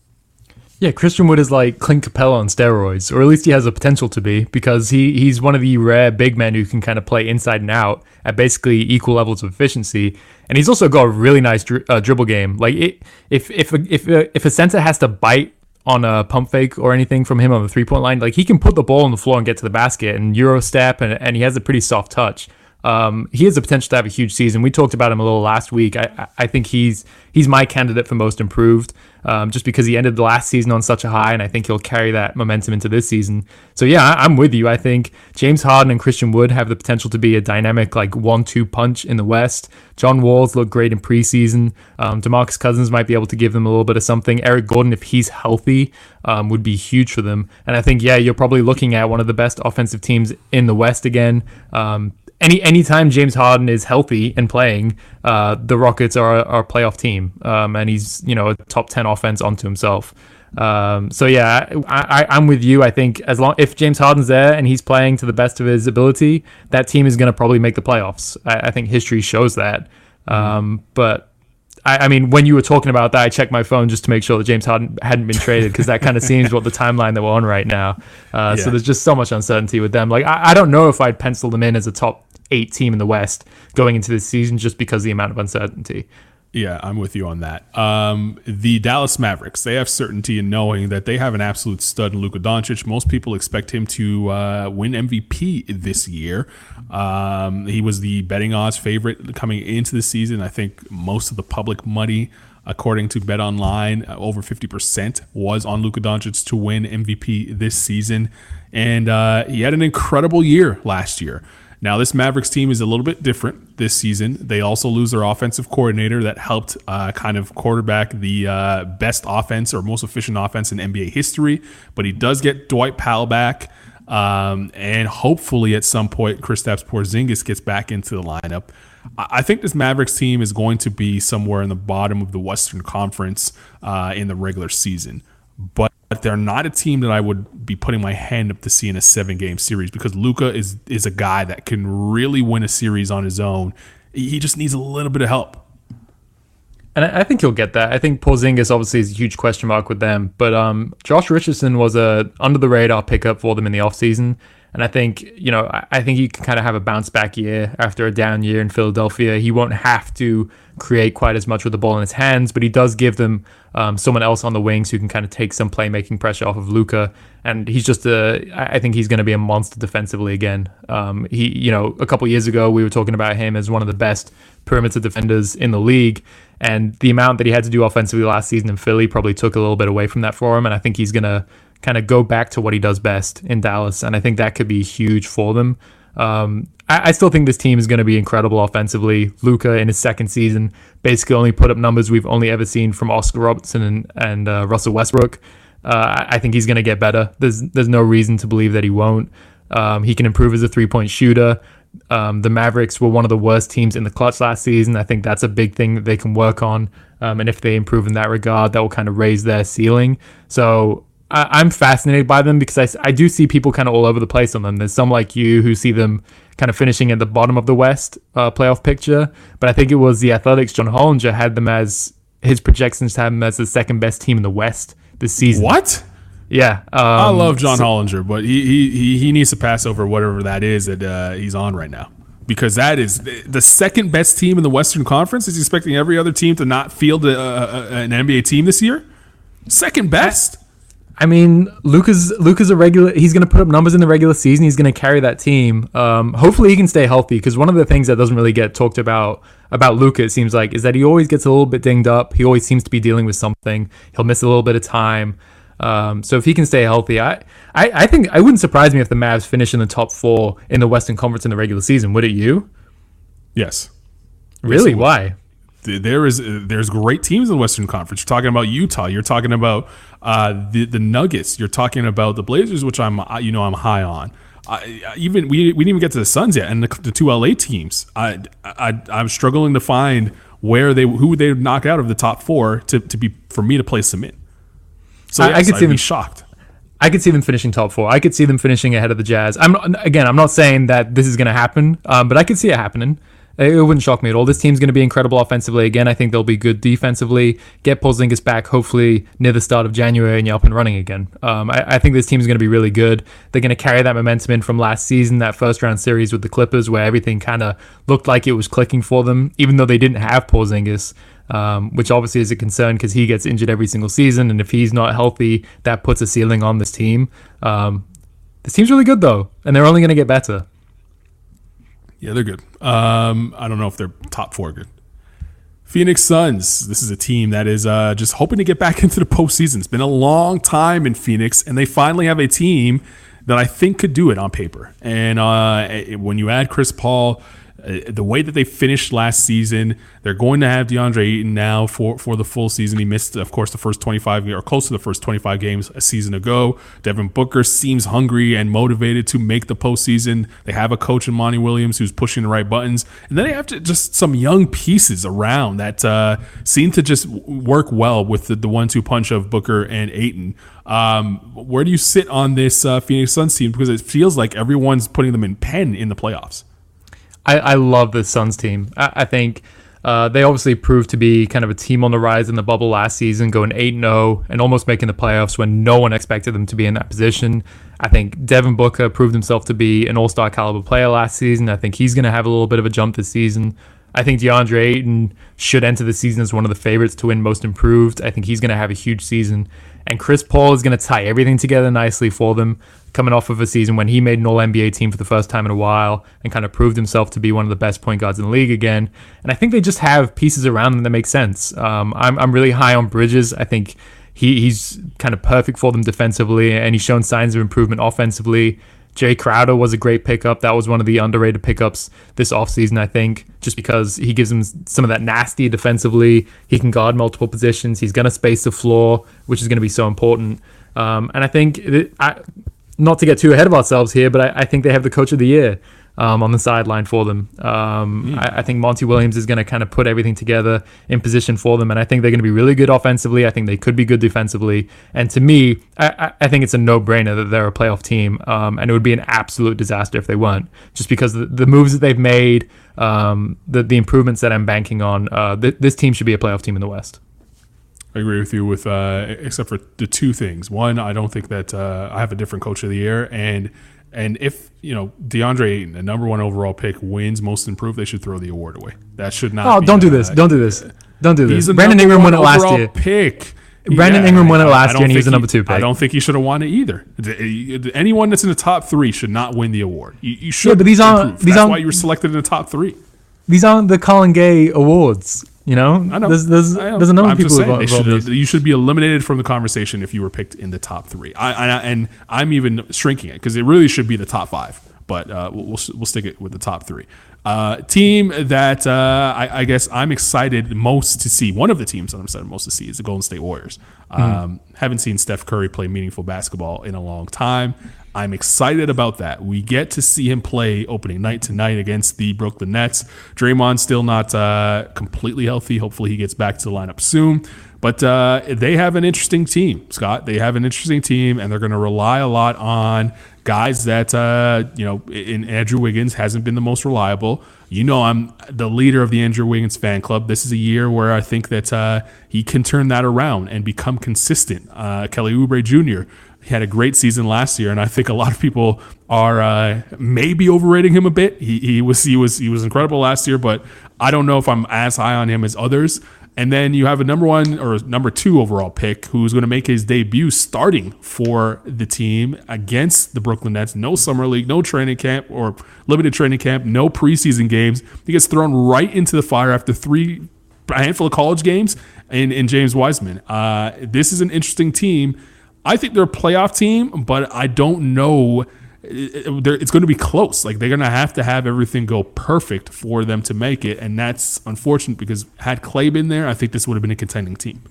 Yeah, Christian Wood is like Clint Capela on steroids, or at least he has a potential to be, because he he's one of the rare big men who can kind of play inside and out at basically equal levels of efficiency, and he's also got a really nice dri- uh, dribble game. Like it, if if if a, if a center has to bite on a pump fake or anything from him on the three point line, like he can put the ball on the floor and get to the basket and euro step, and, and he has a pretty soft touch. Um, he has the potential to have a huge season. We talked about him a little last week. I I think he's he's my candidate for most improved, um, just because he ended the last season on such a high, and I think he'll carry that momentum into this season. So yeah, I, I'm with you. I think James Harden and Christian Wood have the potential to be a dynamic like one-two punch in the West. John Walls looked great in preseason. Um, Demarcus Cousins might be able to give them a little bit of something. Eric Gordon, if he's healthy, um, would be huge for them. And I think yeah, you're probably looking at one of the best offensive teams in the West again. Um, any anytime James Harden is healthy and playing, uh, the Rockets are, a playoff team, um, and he's you know a top ten offense onto himself. Um, so yeah, I, I, I'm with you. I think as long if James Harden's there and he's playing to the best of his ability, that team is going to probably make the playoffs. I, I think history shows that. Um, but I, I mean, when you were talking about that, I checked my phone just to make sure that James Harden hadn't been traded because that kind of seems what the timeline that we're on right now. Uh, So there's just so much uncertainty with them. Like I, I don't know if I'd pencil them in as a top eight team in the West going into this season just because the amount of uncertainty. Yeah, I'm with you on that. Um, the Dallas Mavericks, they have certainty in knowing that they have an absolute stud in Luka Doncic. Most people expect him to uh, win MVP this year. Um, he was the betting odds favorite coming into the season. I think most of the public money, according to Bet Online, uh, over 50% was on Luka Doncic to win MVP this season. And uh, he had an incredible year last year. Now, this Mavericks team is a little bit different this season. They also lose their offensive coordinator that helped uh, kind of quarterback the uh, best offense or most efficient offense in NBA history. But he does get Dwight Powell back. Um, and hopefully at some point, Kristaps Porzingis gets back into the lineup. I think this Mavericks team is going to be somewhere in the bottom of the Western Conference uh, in the regular season. But they're not a team that I would be putting my hand up to see in a seven game series because Luka is is a guy that can really win a series on his own. He just needs a little bit of help. And I think he'll get that. I think Porzingis obviously is a huge question mark with them, but um, Josh Richardson was a under the radar pickup for them in the offseason. And I think, you know, I- think he can kind of have a bounce back year after a down year in Philadelphia. He won't have to create quite as much with the ball in his hands, but he does give them um, someone else on the wings who can kind of take some playmaking pressure off of Luka. And he's just a, I think he's going to be a monster defensively again. Um, he, you know, a couple years ago we were talking about him as one of the best perimeter defenders in the league. And the amount that he had to do offensively last season in Philly probably took a little bit away from that for him. And I think he's going to kind of go back to what he does best in Dallas. And I think that could be huge for them. Um, I, I still think this team is going to be incredible offensively. Luka in his second season basically only put up numbers we've only ever seen from Oscar Robertson and, and uh, Russell Westbrook. Uh, I- think he's going to get better. There's there's no reason to believe that he won't. Um, he can improve as a three point shooter. Um, the Mavericks were one of the worst teams in the clutch last season. I think that's a big thing that they can work on. Um, and if they improve in that regard, that will kind of raise their ceiling. So I, am fascinated by them because I, I do see people kind of all over the place on them. There's some like you who see them kind of finishing at the bottom of the West uh, playoff picture, but I think it was the Athletics. John Hollinger had them as his projections had them as the second best team in the West this season. What? Yeah, um, I love John so, Hollinger, but he, he he needs to pass over whatever that is that uh, he's on right now because that is the second best team in the Western Conference. Is expecting every other team to not field a, a, an NBA team this year? Second best. I mean, Luca's Luka's a regular. He's going to put up numbers in the regular season. He's going to carry that team. Um, hopefully, he can stay healthy. Because one of the things that doesn't really get talked about about Luka, it seems like, is that he always gets a little bit dinged up. He always seems to be dealing with something. He'll miss a little bit of time. Um, so if he can stay healthy, I, I, I think I wouldn't surprise me if the Mavs finish in the top four in the Western Conference in the regular season. Would it you? Yes. Really? Yes, Why? There is there's great teams in the Western Conference. You're talking about Utah. You're talking about uh, the the Nuggets. You're talking about the Blazers, which I'm you know I'm high on. I, even we, we didn't even get to the Suns yet, and the, the two LA teams. I, I I'm struggling to find where they who they knock out of the top four to, to be for me to place them in. So yes, I, I could see them shocked. I could see them finishing top four. I could see them finishing ahead of the Jazz. I'm not, again, I'm not saying that this is going to happen, um, but I could see it happening. It wouldn't shock me at all. This team's going to be incredible offensively. Again, I think they'll be good defensively. Get Porzingis back, hopefully near the start of January, and you're up and running again. Um, I, I, think this team's going to be really good. They're going to carry that momentum in from last season, that first round series with the Clippers, where everything kind of looked like it was clicking for them, even though they didn't have Porzingis um, which obviously is a concern because he gets injured every single season, and if he's not healthy, that puts a ceiling on this team. Um, this team's really good though, and they're only going to get better. Yeah, they're good. Um, I don't know if they're top four good. Phoenix Suns. This is a team that is uh, just hoping to get back (laughs) into the postseason. It's been a long time in Phoenix, and they finally have a team that I think could do it on paper. And uh, when you add Chris Paul, uh, the way that they finished last season, they're going to have DeAndre Ayton now for, for the full season. He missed, of course, the first 25 or close to the first 25 games a season ago. Devin Booker seems hungry and motivated to make the postseason. They have a coach in Monty Williams who's pushing the right buttons, and then they have to, just some young pieces around that uh, seem to just work well with the, the one-two punch of Booker and Ayton. Um, where do you sit on this uh, Phoenix Suns team? Because it feels like everyone's putting them in pen in the playoffs. I, I love the Suns team. I, I think uh, they obviously proved to be kind of a team on the rise in the bubble last season, going 8 0 and almost making the playoffs when no one expected them to be in that position. I think Devin Booker proved himself to be an all star caliber player last season. I think he's going to have a little bit of a jump this season. I think DeAndre Ayton should enter the season as one of the favorites to win most improved. I think he's going to have a huge season. And Chris Paul is going to tie everything together nicely for them, coming off of a season when he made an All NBA team for the first time in a while and kind of proved himself to be one of the best point guards in the league again. And I think they just have pieces around them that make sense. Um, I'm, I'm really high on Bridges. I think he, he's kind of perfect for them defensively, and he's shown signs of improvement offensively. Jae Crowder was a great pickup. That was one of the underrated pickups this offseason, I think, just because he gives him some of that nasty defensively. He can guard multiple positions. He's going to space the floor, which is going to be so important. Um, and I think, I, not to get too ahead of ourselves here, but I, I think they have the coach of the year um, on the sideline for them. Um, mm. I, I, think Monty Williams is going to kind of put everything together in position for them, and I think they're going to be really good offensively. I think they could be good defensively, and to me, I, I think it's a no-brainer that they're a playoff team, um, and it would be an absolute disaster if they weren't, just because the, the moves that they've made, um, the the improvements that I'm banking on, uh, th- this team should be a playoff team in the West. I agree with you with uh, except for the two things. One, I don't think that uh, I have a different coach of the year, and and if you know DeAndre Ayton, the number one overall pick, wins Most Improved, they should throw the award away. That should not. Oh, don't do this! Don't do this! Don't do this! Brandon Ingram won it last year. Pick. Brandon yeah, Ingram won it last year, and he was the number two pick. I don't think he should have won it either. Anyone that's in the top three should not win the award. You, you should. Yeah, but these aren't. These that's aren't, why you were selected in the top three. These aren't the Carlan Gay awards. You know, I know. There's, there's, there's a number of people saying, should, You should be eliminated from the conversation if you were picked in the top three. I, I and I'm even shrinking it because it really should be the top five. But uh, we'll, we'll stick it with the top three. Uh, team that uh, I, I, guess I'm excited most to see. One of the teams that I'm excited most to see is the Golden State Warriors. Mm-hmm. Um, haven't seen Steph Curry play meaningful basketball in a long time. I'm excited about that. We get to see him play opening night tonight against the Brooklyn Nets. Draymond still not uh, completely healthy. Hopefully, he gets back to the lineup soon. But uh, they have an interesting team, Scott. They have an interesting team, and they're going to rely a lot on guys that uh, you know. In Andrew Wiggins hasn't been the most reliable. You know, I'm the leader of the Andrew Wiggins fan club. This is a year where I think that uh, he can turn that around and become consistent. Uh, Kelly Oubre Jr. He had a great season last year, and I think a lot of people are uh, maybe overrating him a bit. He, he was he was he was incredible last year, but I don't know if I'm as high on him as others. And then you have a number one or number two overall pick who's going to make his debut starting for the team against the Brooklyn Nets. No summer league, no training camp or limited training camp, no preseason games. He gets thrown right into the fire after three, a handful of college games in, in James Wiseman. Uh, this is an interesting team. I think they're a playoff team, but I don't know it's going to be close. Like they're going to have to have everything go perfect for them to make it, and that's unfortunate because had Klay been there, I think this would have been a contending team.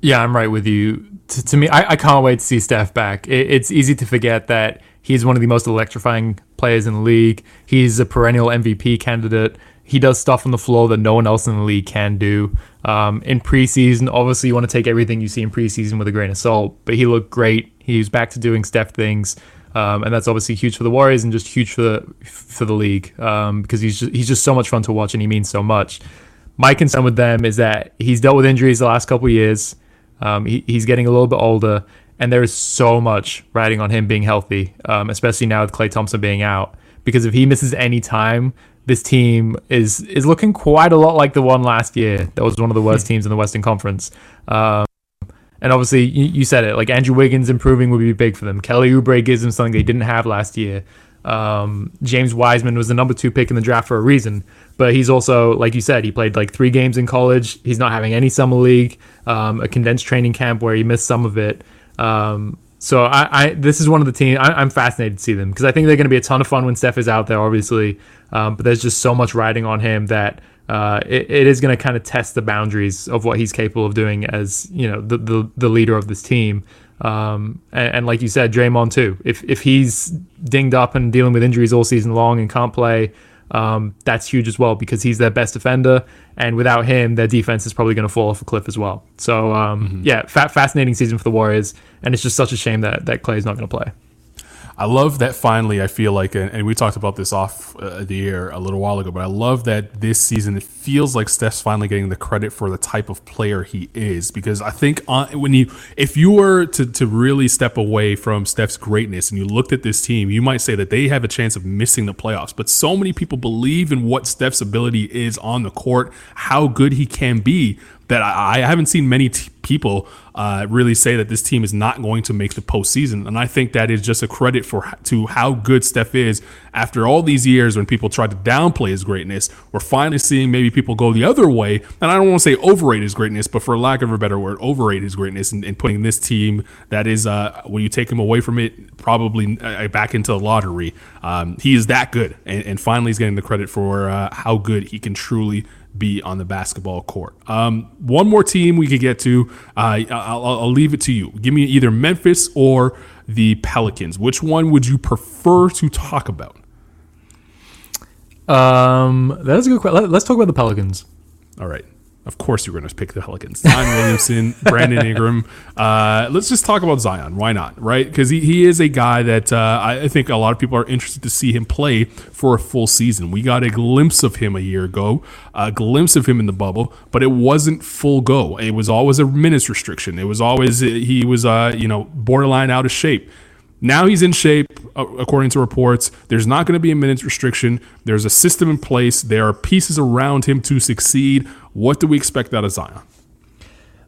Yeah, I'm right with you. To, me, I, I, can't wait to see Steph back. It, it's easy to forget that he's one of the most electrifying players in the league. He's a perennial MVP candidate. He does stuff on the floor that no one else in the league can do. Um, in preseason, obviously, you want to take everything you see in preseason with a grain of salt, but he looked great. He was back to doing Steph things. Um, and that's obviously huge for the Warriors and just huge for the for the league um, because he's just, he's just so much fun to watch and he means so much. My concern with them is that he's dealt with injuries the last couple years. Um, he, he's getting a little bit older, and there is so much riding on him being healthy, um, especially now with Klay Thompson being out. Because if he misses any time, this team is is looking quite a lot like the one last year. That was one of the worst teams in the Western Conference. Um, and obviously, you, you, said it. Like Andrew Wiggins improving would be big for them. Kelly Oubre gives them something they didn't have last year. Um, James Wiseman was the number two pick in the draft for a reason, but he's also, like you said, he played like three games in college. He's not having any summer league, um, a condensed training camp where he missed some of it. Um, so I, I, this is one of the teams I, am fascinated to see them because I think they're going to be a ton of fun when Steph is out there, obviously. Um, but there's just so much riding on him that uh, it, it is going to kind of test the boundaries of what he's capable of doing as you know the the, the leader of this team. Um, and, and, like you said, Draymond too. If if he's dinged up and dealing with injuries all season long and can't play, um, that's huge as well because he's their best defender. And without him, their defense is probably going to fall off a cliff as well. So um, mm-hmm. yeah, fa- fascinating season for the Warriors, and it's just such a shame that that Klay is not going to play. I love that finally, I feel like, and we talked about this off uh, the air a little while ago, but I love that this season it feels like Steph's finally getting the credit for the type of player he is. Because I think on, uh, when you, if you were to, to really step away from Steph's greatness and you looked at this team, you might say that they have a chance of missing the playoffs. But so many people believe in what Steph's ability is on the court, how good he can be that I, I haven't seen many t- people uh, really say that this team is not going to make the postseason, and I think that is just a credit for to how good Steph is. After all these years, when people tried to downplay his greatness, we're finally seeing maybe people go the other way, and I don't want to say overrate his greatness, but for lack of a better word, overrate his greatness and, and putting this team that is uh, when you take him away from it, probably uh, back into the lottery. Um, he is that good, and, and, finally he's getting the credit for uh, how good he can truly be on the basketball court. Um, one more team we could get to. Uh, I'll, I'll, leave it to you. Give me either Memphis or the Pelicans. Which one would you prefer to talk about? Um, that is a good question. Let's talk about the Pelicans. All right. Of course, you're going to pick the Pelicans. Zion Williamson, (laughs) Brandon Ingram. Uh, let's just talk about Zion. Why not? Right? Because he, he is a guy that uh, I think a lot of people are interested to see him play for a full season. We got a glimpse of him a year ago, a glimpse of him in the bubble, but it wasn't full go. It was always a minutes restriction. It was always he was uh, you know borderline out of shape. Now he's in shape, according to reports. There's not going to be a minutes restriction. There's a system in place. There are pieces around him to succeed. What do we expect out of Zion?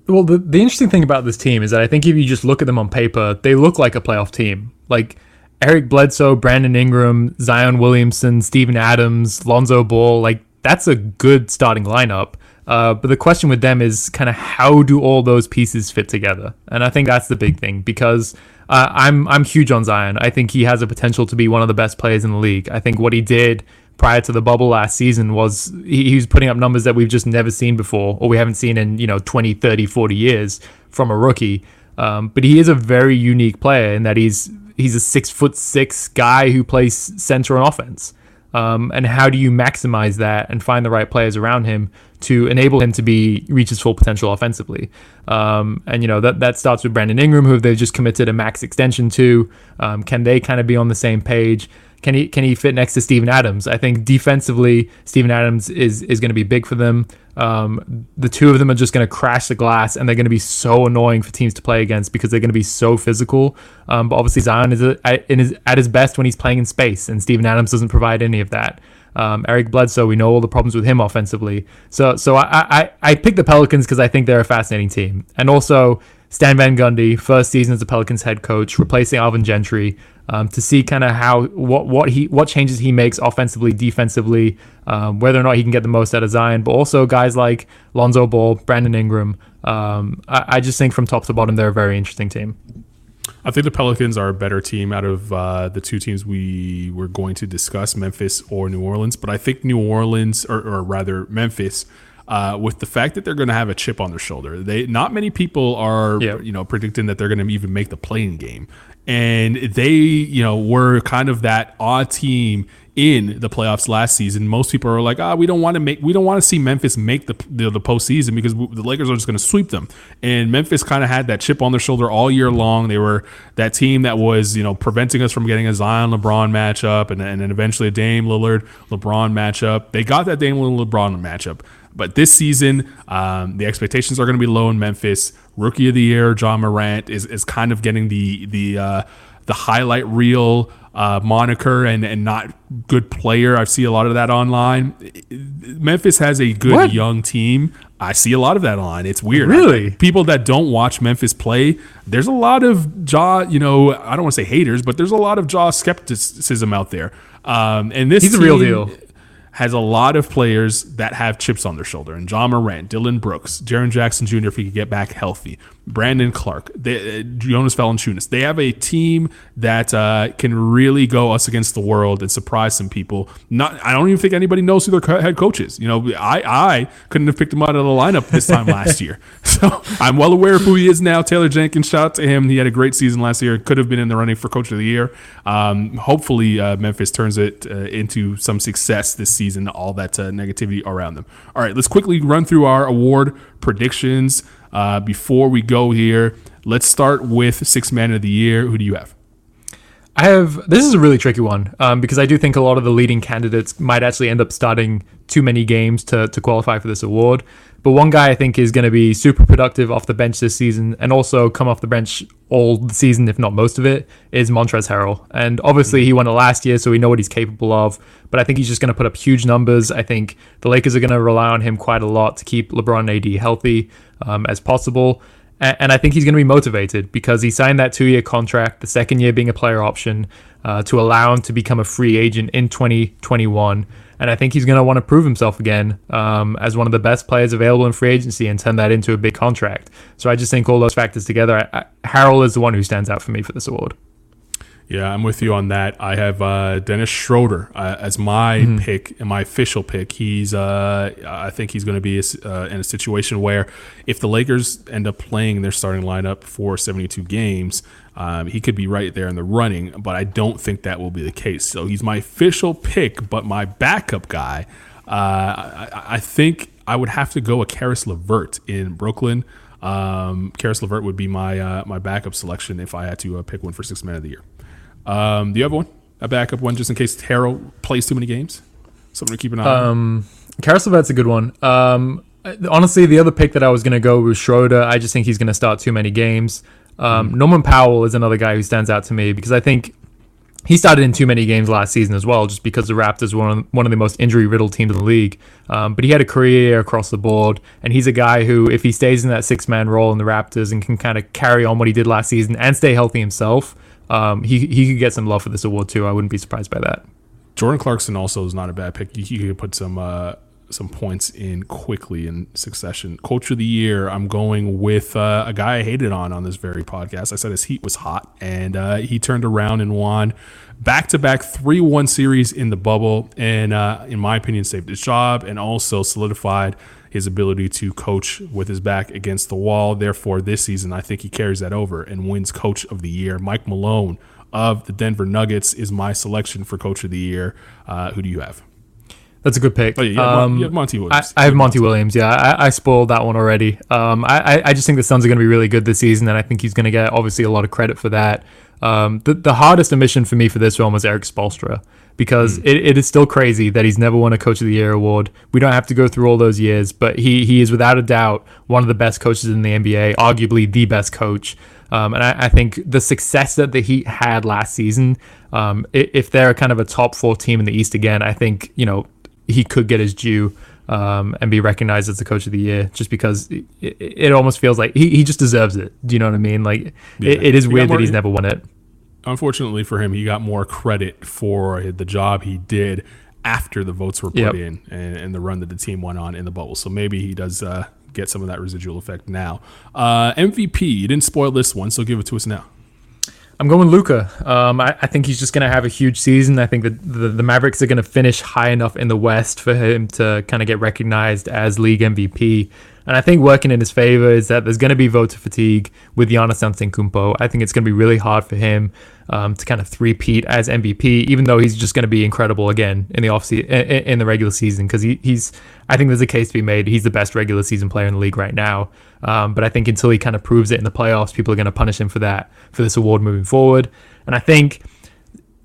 Well, the, the interesting thing about this team is that I think if you just look at them on paper, they look like a playoff team. Like Eric Bledsoe, Brandon Ingram, Zion Williamson, Steven Adams, Lonzo Ball, like that's a good starting lineup. Uh, but the question with them is kind of how do all those pieces fit together? And I think that's the big thing because uh, I'm I'm huge on Zion. I think he has a potential to be one of the best players in the league. I think what he did prior to the bubble last season was he, he was putting up numbers that we've just never seen before or we haven't seen in, you know, 20, 30, 40 years from a rookie. Um, but he is a very unique player in that he's he's a six foot six guy who plays center on offense. Um, and how do you maximize that and find the right players around him to enable him to be reach his full potential offensively? Um, and you know that that starts with Brandon Ingram, who they've just committed a max extension to. Um, can they kind of be on the same page? Can he can he fit next to Steven Adams? I think defensively, Steven Adams is is going to be big for them. Um, the two of them are just going to crash the glass, and they're going to be so annoying for teams to play against because they're going to be so physical. Um, but obviously, Zion is at, his, at his best when he's playing in space, and Steven Adams doesn't provide any of that. Um, Eric Bledsoe, we know all the problems with him offensively. So, so I I, I picked the Pelicans because I think they're a fascinating team, and also Stan Van Gundy, first season as the Pelicans head coach, replacing Alvin Gentry um, to see kind of how what what he what changes he makes offensively, defensively, um, whether or not he can get the most out of Zion, but also guys like Lonzo Ball, Brandon Ingram. Um, I, I, just think from top to bottom they're a very interesting team. I think the Pelicans are a better team out of uh, the two teams we were going to discuss, Memphis or New Orleans. But I think New Orleans, or, or rather Memphis, uh, with the fact that they're going to have a chip on their shoulder. They not many people are yep. you know predicting that they're going to even make the play-in game, and they you know were kind of that odd team in the playoffs last season. Most people are like, ah, oh, we don't want to make, we don't want to see Memphis make the the, the postseason because the Lakers are just going to sweep them. And Memphis kind of had that chip on their shoulder all year long. They were that team that was, you know, preventing us from getting a Zion LeBron matchup and, and then eventually a Dame Lillard LeBron matchup. They got that Dame Lillard LeBron matchup. But this season, um, the expectations are going to be low in Memphis. Rookie of the year, Ja Morant is, is kind of getting the the uh, the highlight reel uh, moniker and, and not good player. I see a lot of that online. Memphis has a good what? young team. I see a lot of that online. It's weird. Really? People that don't watch Memphis play, there's a lot of jaw. you know, I don't want to say haters, but there's a lot of jaw skepticism out there. Um, and this He's team, a real deal has a lot of players that have chips on their shoulder. And Ja Morant, Dillon Brooks, Jaren Jackson Jr. if he could get back healthy, Brandon Clarke, they, uh, Jonas Valanciunas. They have a team that uh, can really go us against the world and surprise some people. Not, I don't even think anybody knows who their head coach is. You know, I I couldn't have picked him out of the lineup this time last year. (laughs) So I'm well aware of who he is now. Taylor Jenkins, shout out to him. He had a great season last year. Could have been in the running for coach of the year. Um, hopefully, uh, Memphis turns it uh, into some success this season. All that uh, negativity around them. All right, let's quickly run through our award predictions. Uh, before we go here, let's start with six man of the year. Who do you have? I have this is a really tricky one um, because I do think a lot of the leading candidates might actually end up starting too many games to, to qualify for this award. But one guy I think is going to be super productive off the bench this season and also come off the bench all the season, if not most of it, is Montrezl Harrell. And obviously he won it last year, so we know what he's capable of. But I think he's just going to put up huge numbers. I think the Lakers are going to rely on him quite a lot to keep LeBron and AD healthy um, as possible. And, I think he's going to be motivated because he signed that two year contract, the second year being a player option, uh, to allow him to become a free agent in 2021. And I think he's going to want to prove himself again um, as one of the best players available in free agency and turn that into a big contract. So I just think all those factors together, I, I, Harrell is the one who stands out for me for this award. Yeah, I'm with you on that. I have uh, Dennis Schroeder uh, as my mm-hmm. pick and my official pick. He's, uh, I think he's going to be uh, in a situation where if the Lakers end up playing their starting lineup for 72 games, um, he could be right there in the running. But I don't think that will be the case. So he's my official pick, but my backup guy, uh, I, I, think I would have to go a Caris LeVert in Brooklyn. Um, Caris LeVert would be my uh, my backup selection if I had to pick one for six man of the year. Um, do you have one? A backup one just in case Harrell plays too many games? Something to keep an eye um, on. LeVert's a good one. Um, honestly, the other pick that I was going to go was Schroeder. I just think he's going to start too many games. Um, mm. Norman Powell is another guy who stands out to me because I think he started in too many games last season as well, just because the Raptors were one of, one of the most injury riddled teams in the league. Um, but he had a career across the board, and he's a guy who, if he stays in that six man role in the Raptors and can kind of carry on what he did last season and stay healthy himself, um, he he could get some love for this award too. I wouldn't be surprised by that. Jordan Clarkson also is not a bad pick. He could put some uh, some points in quickly in succession. Coach of the year, I'm going with uh, a guy I hated on on this very podcast. I said his heat was hot, and uh, he turned around and won back to back 3 1 series in the bubble, and uh, in my opinion, saved his job and also solidified his ability to coach with his back against the wall. Therefore, this season, I think he carries that over and wins Coach of the Year. Mike Malone of the Denver Nuggets is my selection for Coach of the Year. Uh, who do you have? That's a good pick. Oh, yeah, you have, Um, have Monty Williams. I, I have Monty Williams. Yeah, I, I spoiled that one already. Um, I, I- I just think the Suns are going to be really good this season, and I think he's going to get obviously a lot of credit for that. Um, the, the hardest omission for me for this one was Erik Spoelstra because it, it is still crazy that he's never won a Coach of the Year award. We don't have to go through all those years, but he he is without a doubt one of the best coaches in the NBA, arguably the best coach. Um, and I, I think the success that the Heat had last season, um, if they're kind of a top four team in the East again, I think you know he could get his due um, and be recognized as the coach of the year just because it, it, almost feels like he, he just deserves it. Do you know what I mean? Like it, it is weird more- that he's never won it. Unfortunately for him, he got more credit for the job he did after the votes were put Yep. in and, and the run that the team went on in the bubble. So maybe he does uh, get some of that residual effect now. Uh, MVP, you didn't spoil this one, so give it to us now. I'm going Luka. Um, I, I think he's just going to have a huge season. I think that the, the Mavericks are going to finish high enough in the West for him to kind of get recognized as league MVP. And I think working in his favor is that there's going to be voter fatigue with Giannis Antetokounmpo. I think it's going to be really hard for him um, to kind of three-peat as MVP, even though he's just going to be incredible again in the off in, in the regular season because he, he's. I think there's a case to be made. He's the best regular season player in the league right now. Um, but I think until he kind of proves it in the playoffs, people are going to punish him for that for this award moving forward. And I think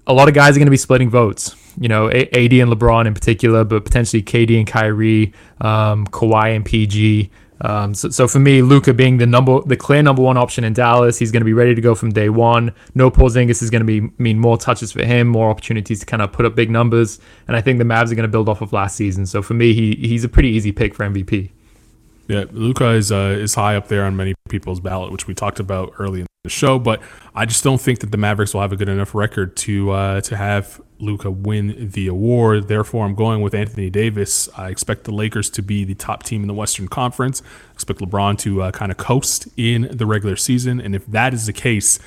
a lot of guys are going to be splitting votes. You know, AD and LeBron in particular, but potentially KD and Kyrie, um, Kawhi and PG. Um, so, so for me, Luka being the number, the clear number one option in Dallas, he's going to be ready to go from day one. No Paul Porzingis is going to be mean more touches for him, more opportunities to kind of put up big numbers, and I think the Mavs are going to build off of last season. So for me, he he's a pretty easy pick for MVP. Yeah, Luka is uh, is high up there on many people's ballot, which we talked about early in the show. But I just don't think that the Mavericks will have a good enough record to uh, to have Luka win the award. Therefore, I'm going with Anthony Davis. I expect the Lakers to be the top team in the Western Conference. I expect LeBron to uh, kind of coast in the regular season, and if that is the case,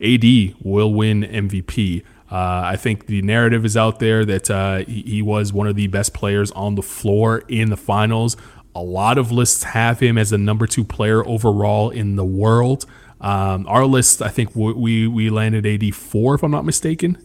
AD will win MVP. Uh, I think the narrative is out there that uh, he, he was one of the best players on the floor in the finals. A lot of lists have him as the number two player overall in the world. Um, our list, I think we we landed 84, if I'm not mistaken.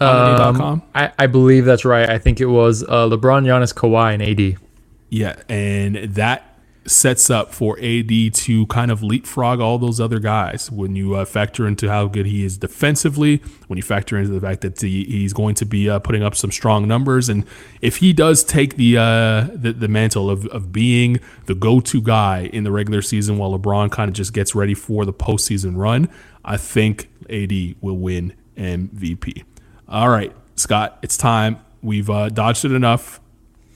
Um, I, I believe that's right. I think it was uh, LeBron, Giannis, Kawhi, and AD. Yeah, and that sets up for AD to kind of leapfrog all those other guys when you uh, factor into how good he is defensively, when you factor into the fact that he, he's going to be uh, putting up some strong numbers, and if he does take the uh, the, the mantle of, of being the go-to guy in the regular season while LeBron kind of just gets ready for the postseason run, I think AD will win MVP. All right, Scott, it's time. We've uh, dodged it enough.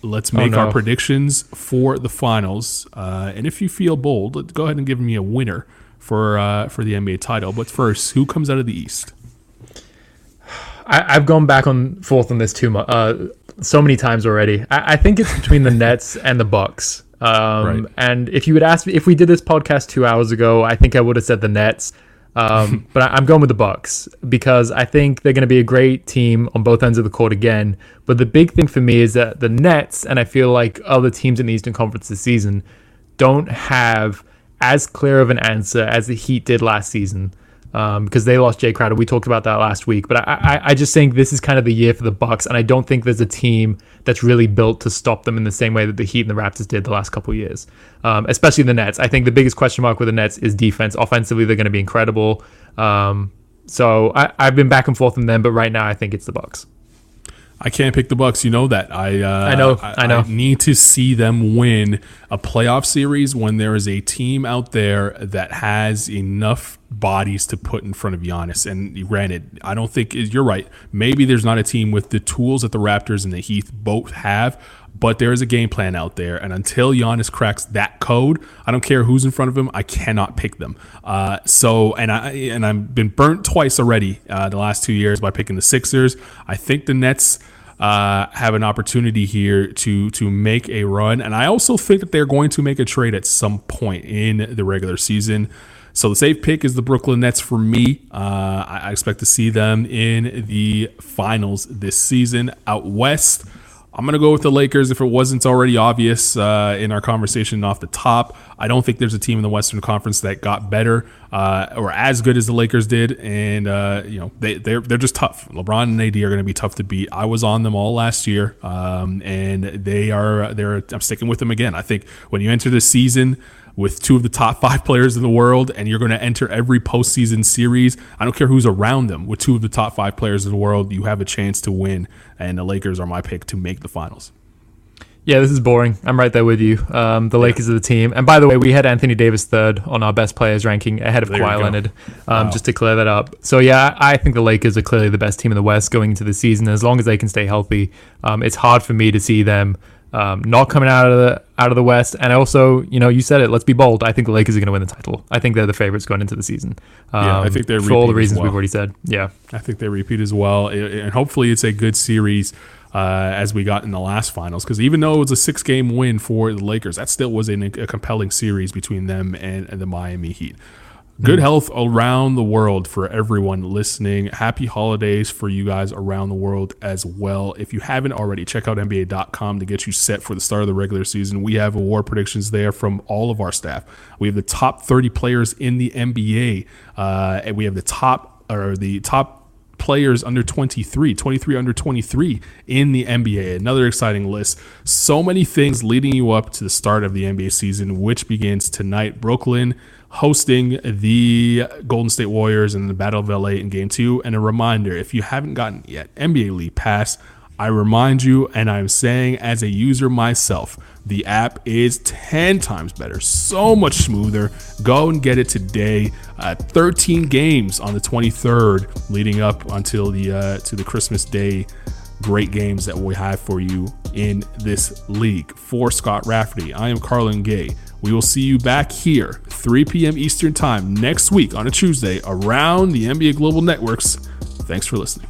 Let's make no. our predictions for the finals. Uh, and if you feel bold, go ahead and give me a winner for uh, for the NBA title. But first, who comes out of the East? I, I've gone back on forth on this too much, uh, so many times already. I, I think it's between the (laughs) Nets and the Bucks. Um, Right. And if you would ask me if we did this podcast two hours ago, I think I would have said the Nets. Um, (laughs) but I, I'm going with the Bucks because I think they're going to be a great team on both ends of the court again. But the big thing for me is that the Nets and I feel like other teams in the Eastern Conference this season don't have as clear of an answer as the Heat did last season um, because they lost Jae Crowder. We talked about that last week, but I, I, I just think this is kind of the year for the Bucks, and I don't think there's a team that's really built to stop them in the same way that the Heat and the Raptors did the last couple years, um, especially the Nets. I think the biggest question mark with the Nets is defense. Offensively, they're going to be incredible. Um, so I, I've been back and forth on them, but right now I think it's the Bucks. I can't pick the Bucks. You know that. I uh, I know, I know. need to see them win a playoff series when there is a team out there that has enough bodies to put in front of Giannis. And granted, I don't think you're right. Maybe there's not a team with the tools that the Raptors and the Heat both have. But there is a game plan out there, and until Giannis cracks that code, I don't care who's in front of him. I cannot pick them. Uh, so, and I and I've been burnt twice already uh, the last two years by picking the Sixers. I think the Nets uh, have an opportunity here to to make a run, and I also think that they're going to make a trade at some point in the regular season. So the safe pick is the Brooklyn Nets for me. Uh, I, expect to see them in the finals this season. Out west, I'm going to go with the Lakers if it wasn't already obvious uh, in our conversation off the top. I don't think there's a team in the Western Conference that got better uh, or as good as the Lakers did, and uh, you know they they're they're just tough. LeBron and AD are going to be tough to beat. I was on them all last year, um, and they are they're I'm sticking with them again. I think when you enter the season with two of the top five players in the world, and you're going to enter every postseason series. I don't care who's around them. With two of the top five players in the world, you have a chance to win, and the Lakers are my pick to make the finals. Yeah, this is boring. I'm right there with you. Um, the Lakers are the team. And by the way, we had Anthony Davis third on our best players ranking ahead of There Kawhi. Leonard, um, Wow. just to clear that up. So, yeah, I think the Lakers are clearly the best team in the West going into the season. As long as they can stay healthy, um, it's hard for me to see them um, not coming out of the out of the West. And also, you know, you said it. Let's be bold. I think the Lakers are going to win the title. I think they're the favorites going into the season. Um, Yeah, I think they're for all the reasons we've already said. Yeah. I think they repeat as well, and hopefully it's a good series uh, as we got in the last finals. Because even though it was a six-game win for the Lakers, that still was an, a compelling series between them and, and the Miami Heat. Good health around the world for everyone listening. Happy holidays for you guys around the world as well. If you haven't already, check out NBA.com to get you set for the start of the regular season. We have award predictions there from all of our staff. We have the top 30 players in the NBA, uh, and we have the top or the top players under 23, 23 under 23 in the NBA. Another exciting list. So many things leading you up to the start of the NBA season, which begins tonight. Brooklyn hosting the Golden State Warriors in the Battle of LA in game two. And a reminder if you haven't gotten yet, NBA League Pass. I remind you, and I'm saying as a user myself, the app is 10 times better, so much smoother. Go and get it today. Uh, 13 games on the 23rd, leading up until the uh, to the Christmas Day. Great games that we have for you in this league. For Scott Rafferty, I am Carlan Gay. We will see you back here, 3 p.m. Eastern Time next week on a Tuesday around the NBA Global Networks. Thanks for listening.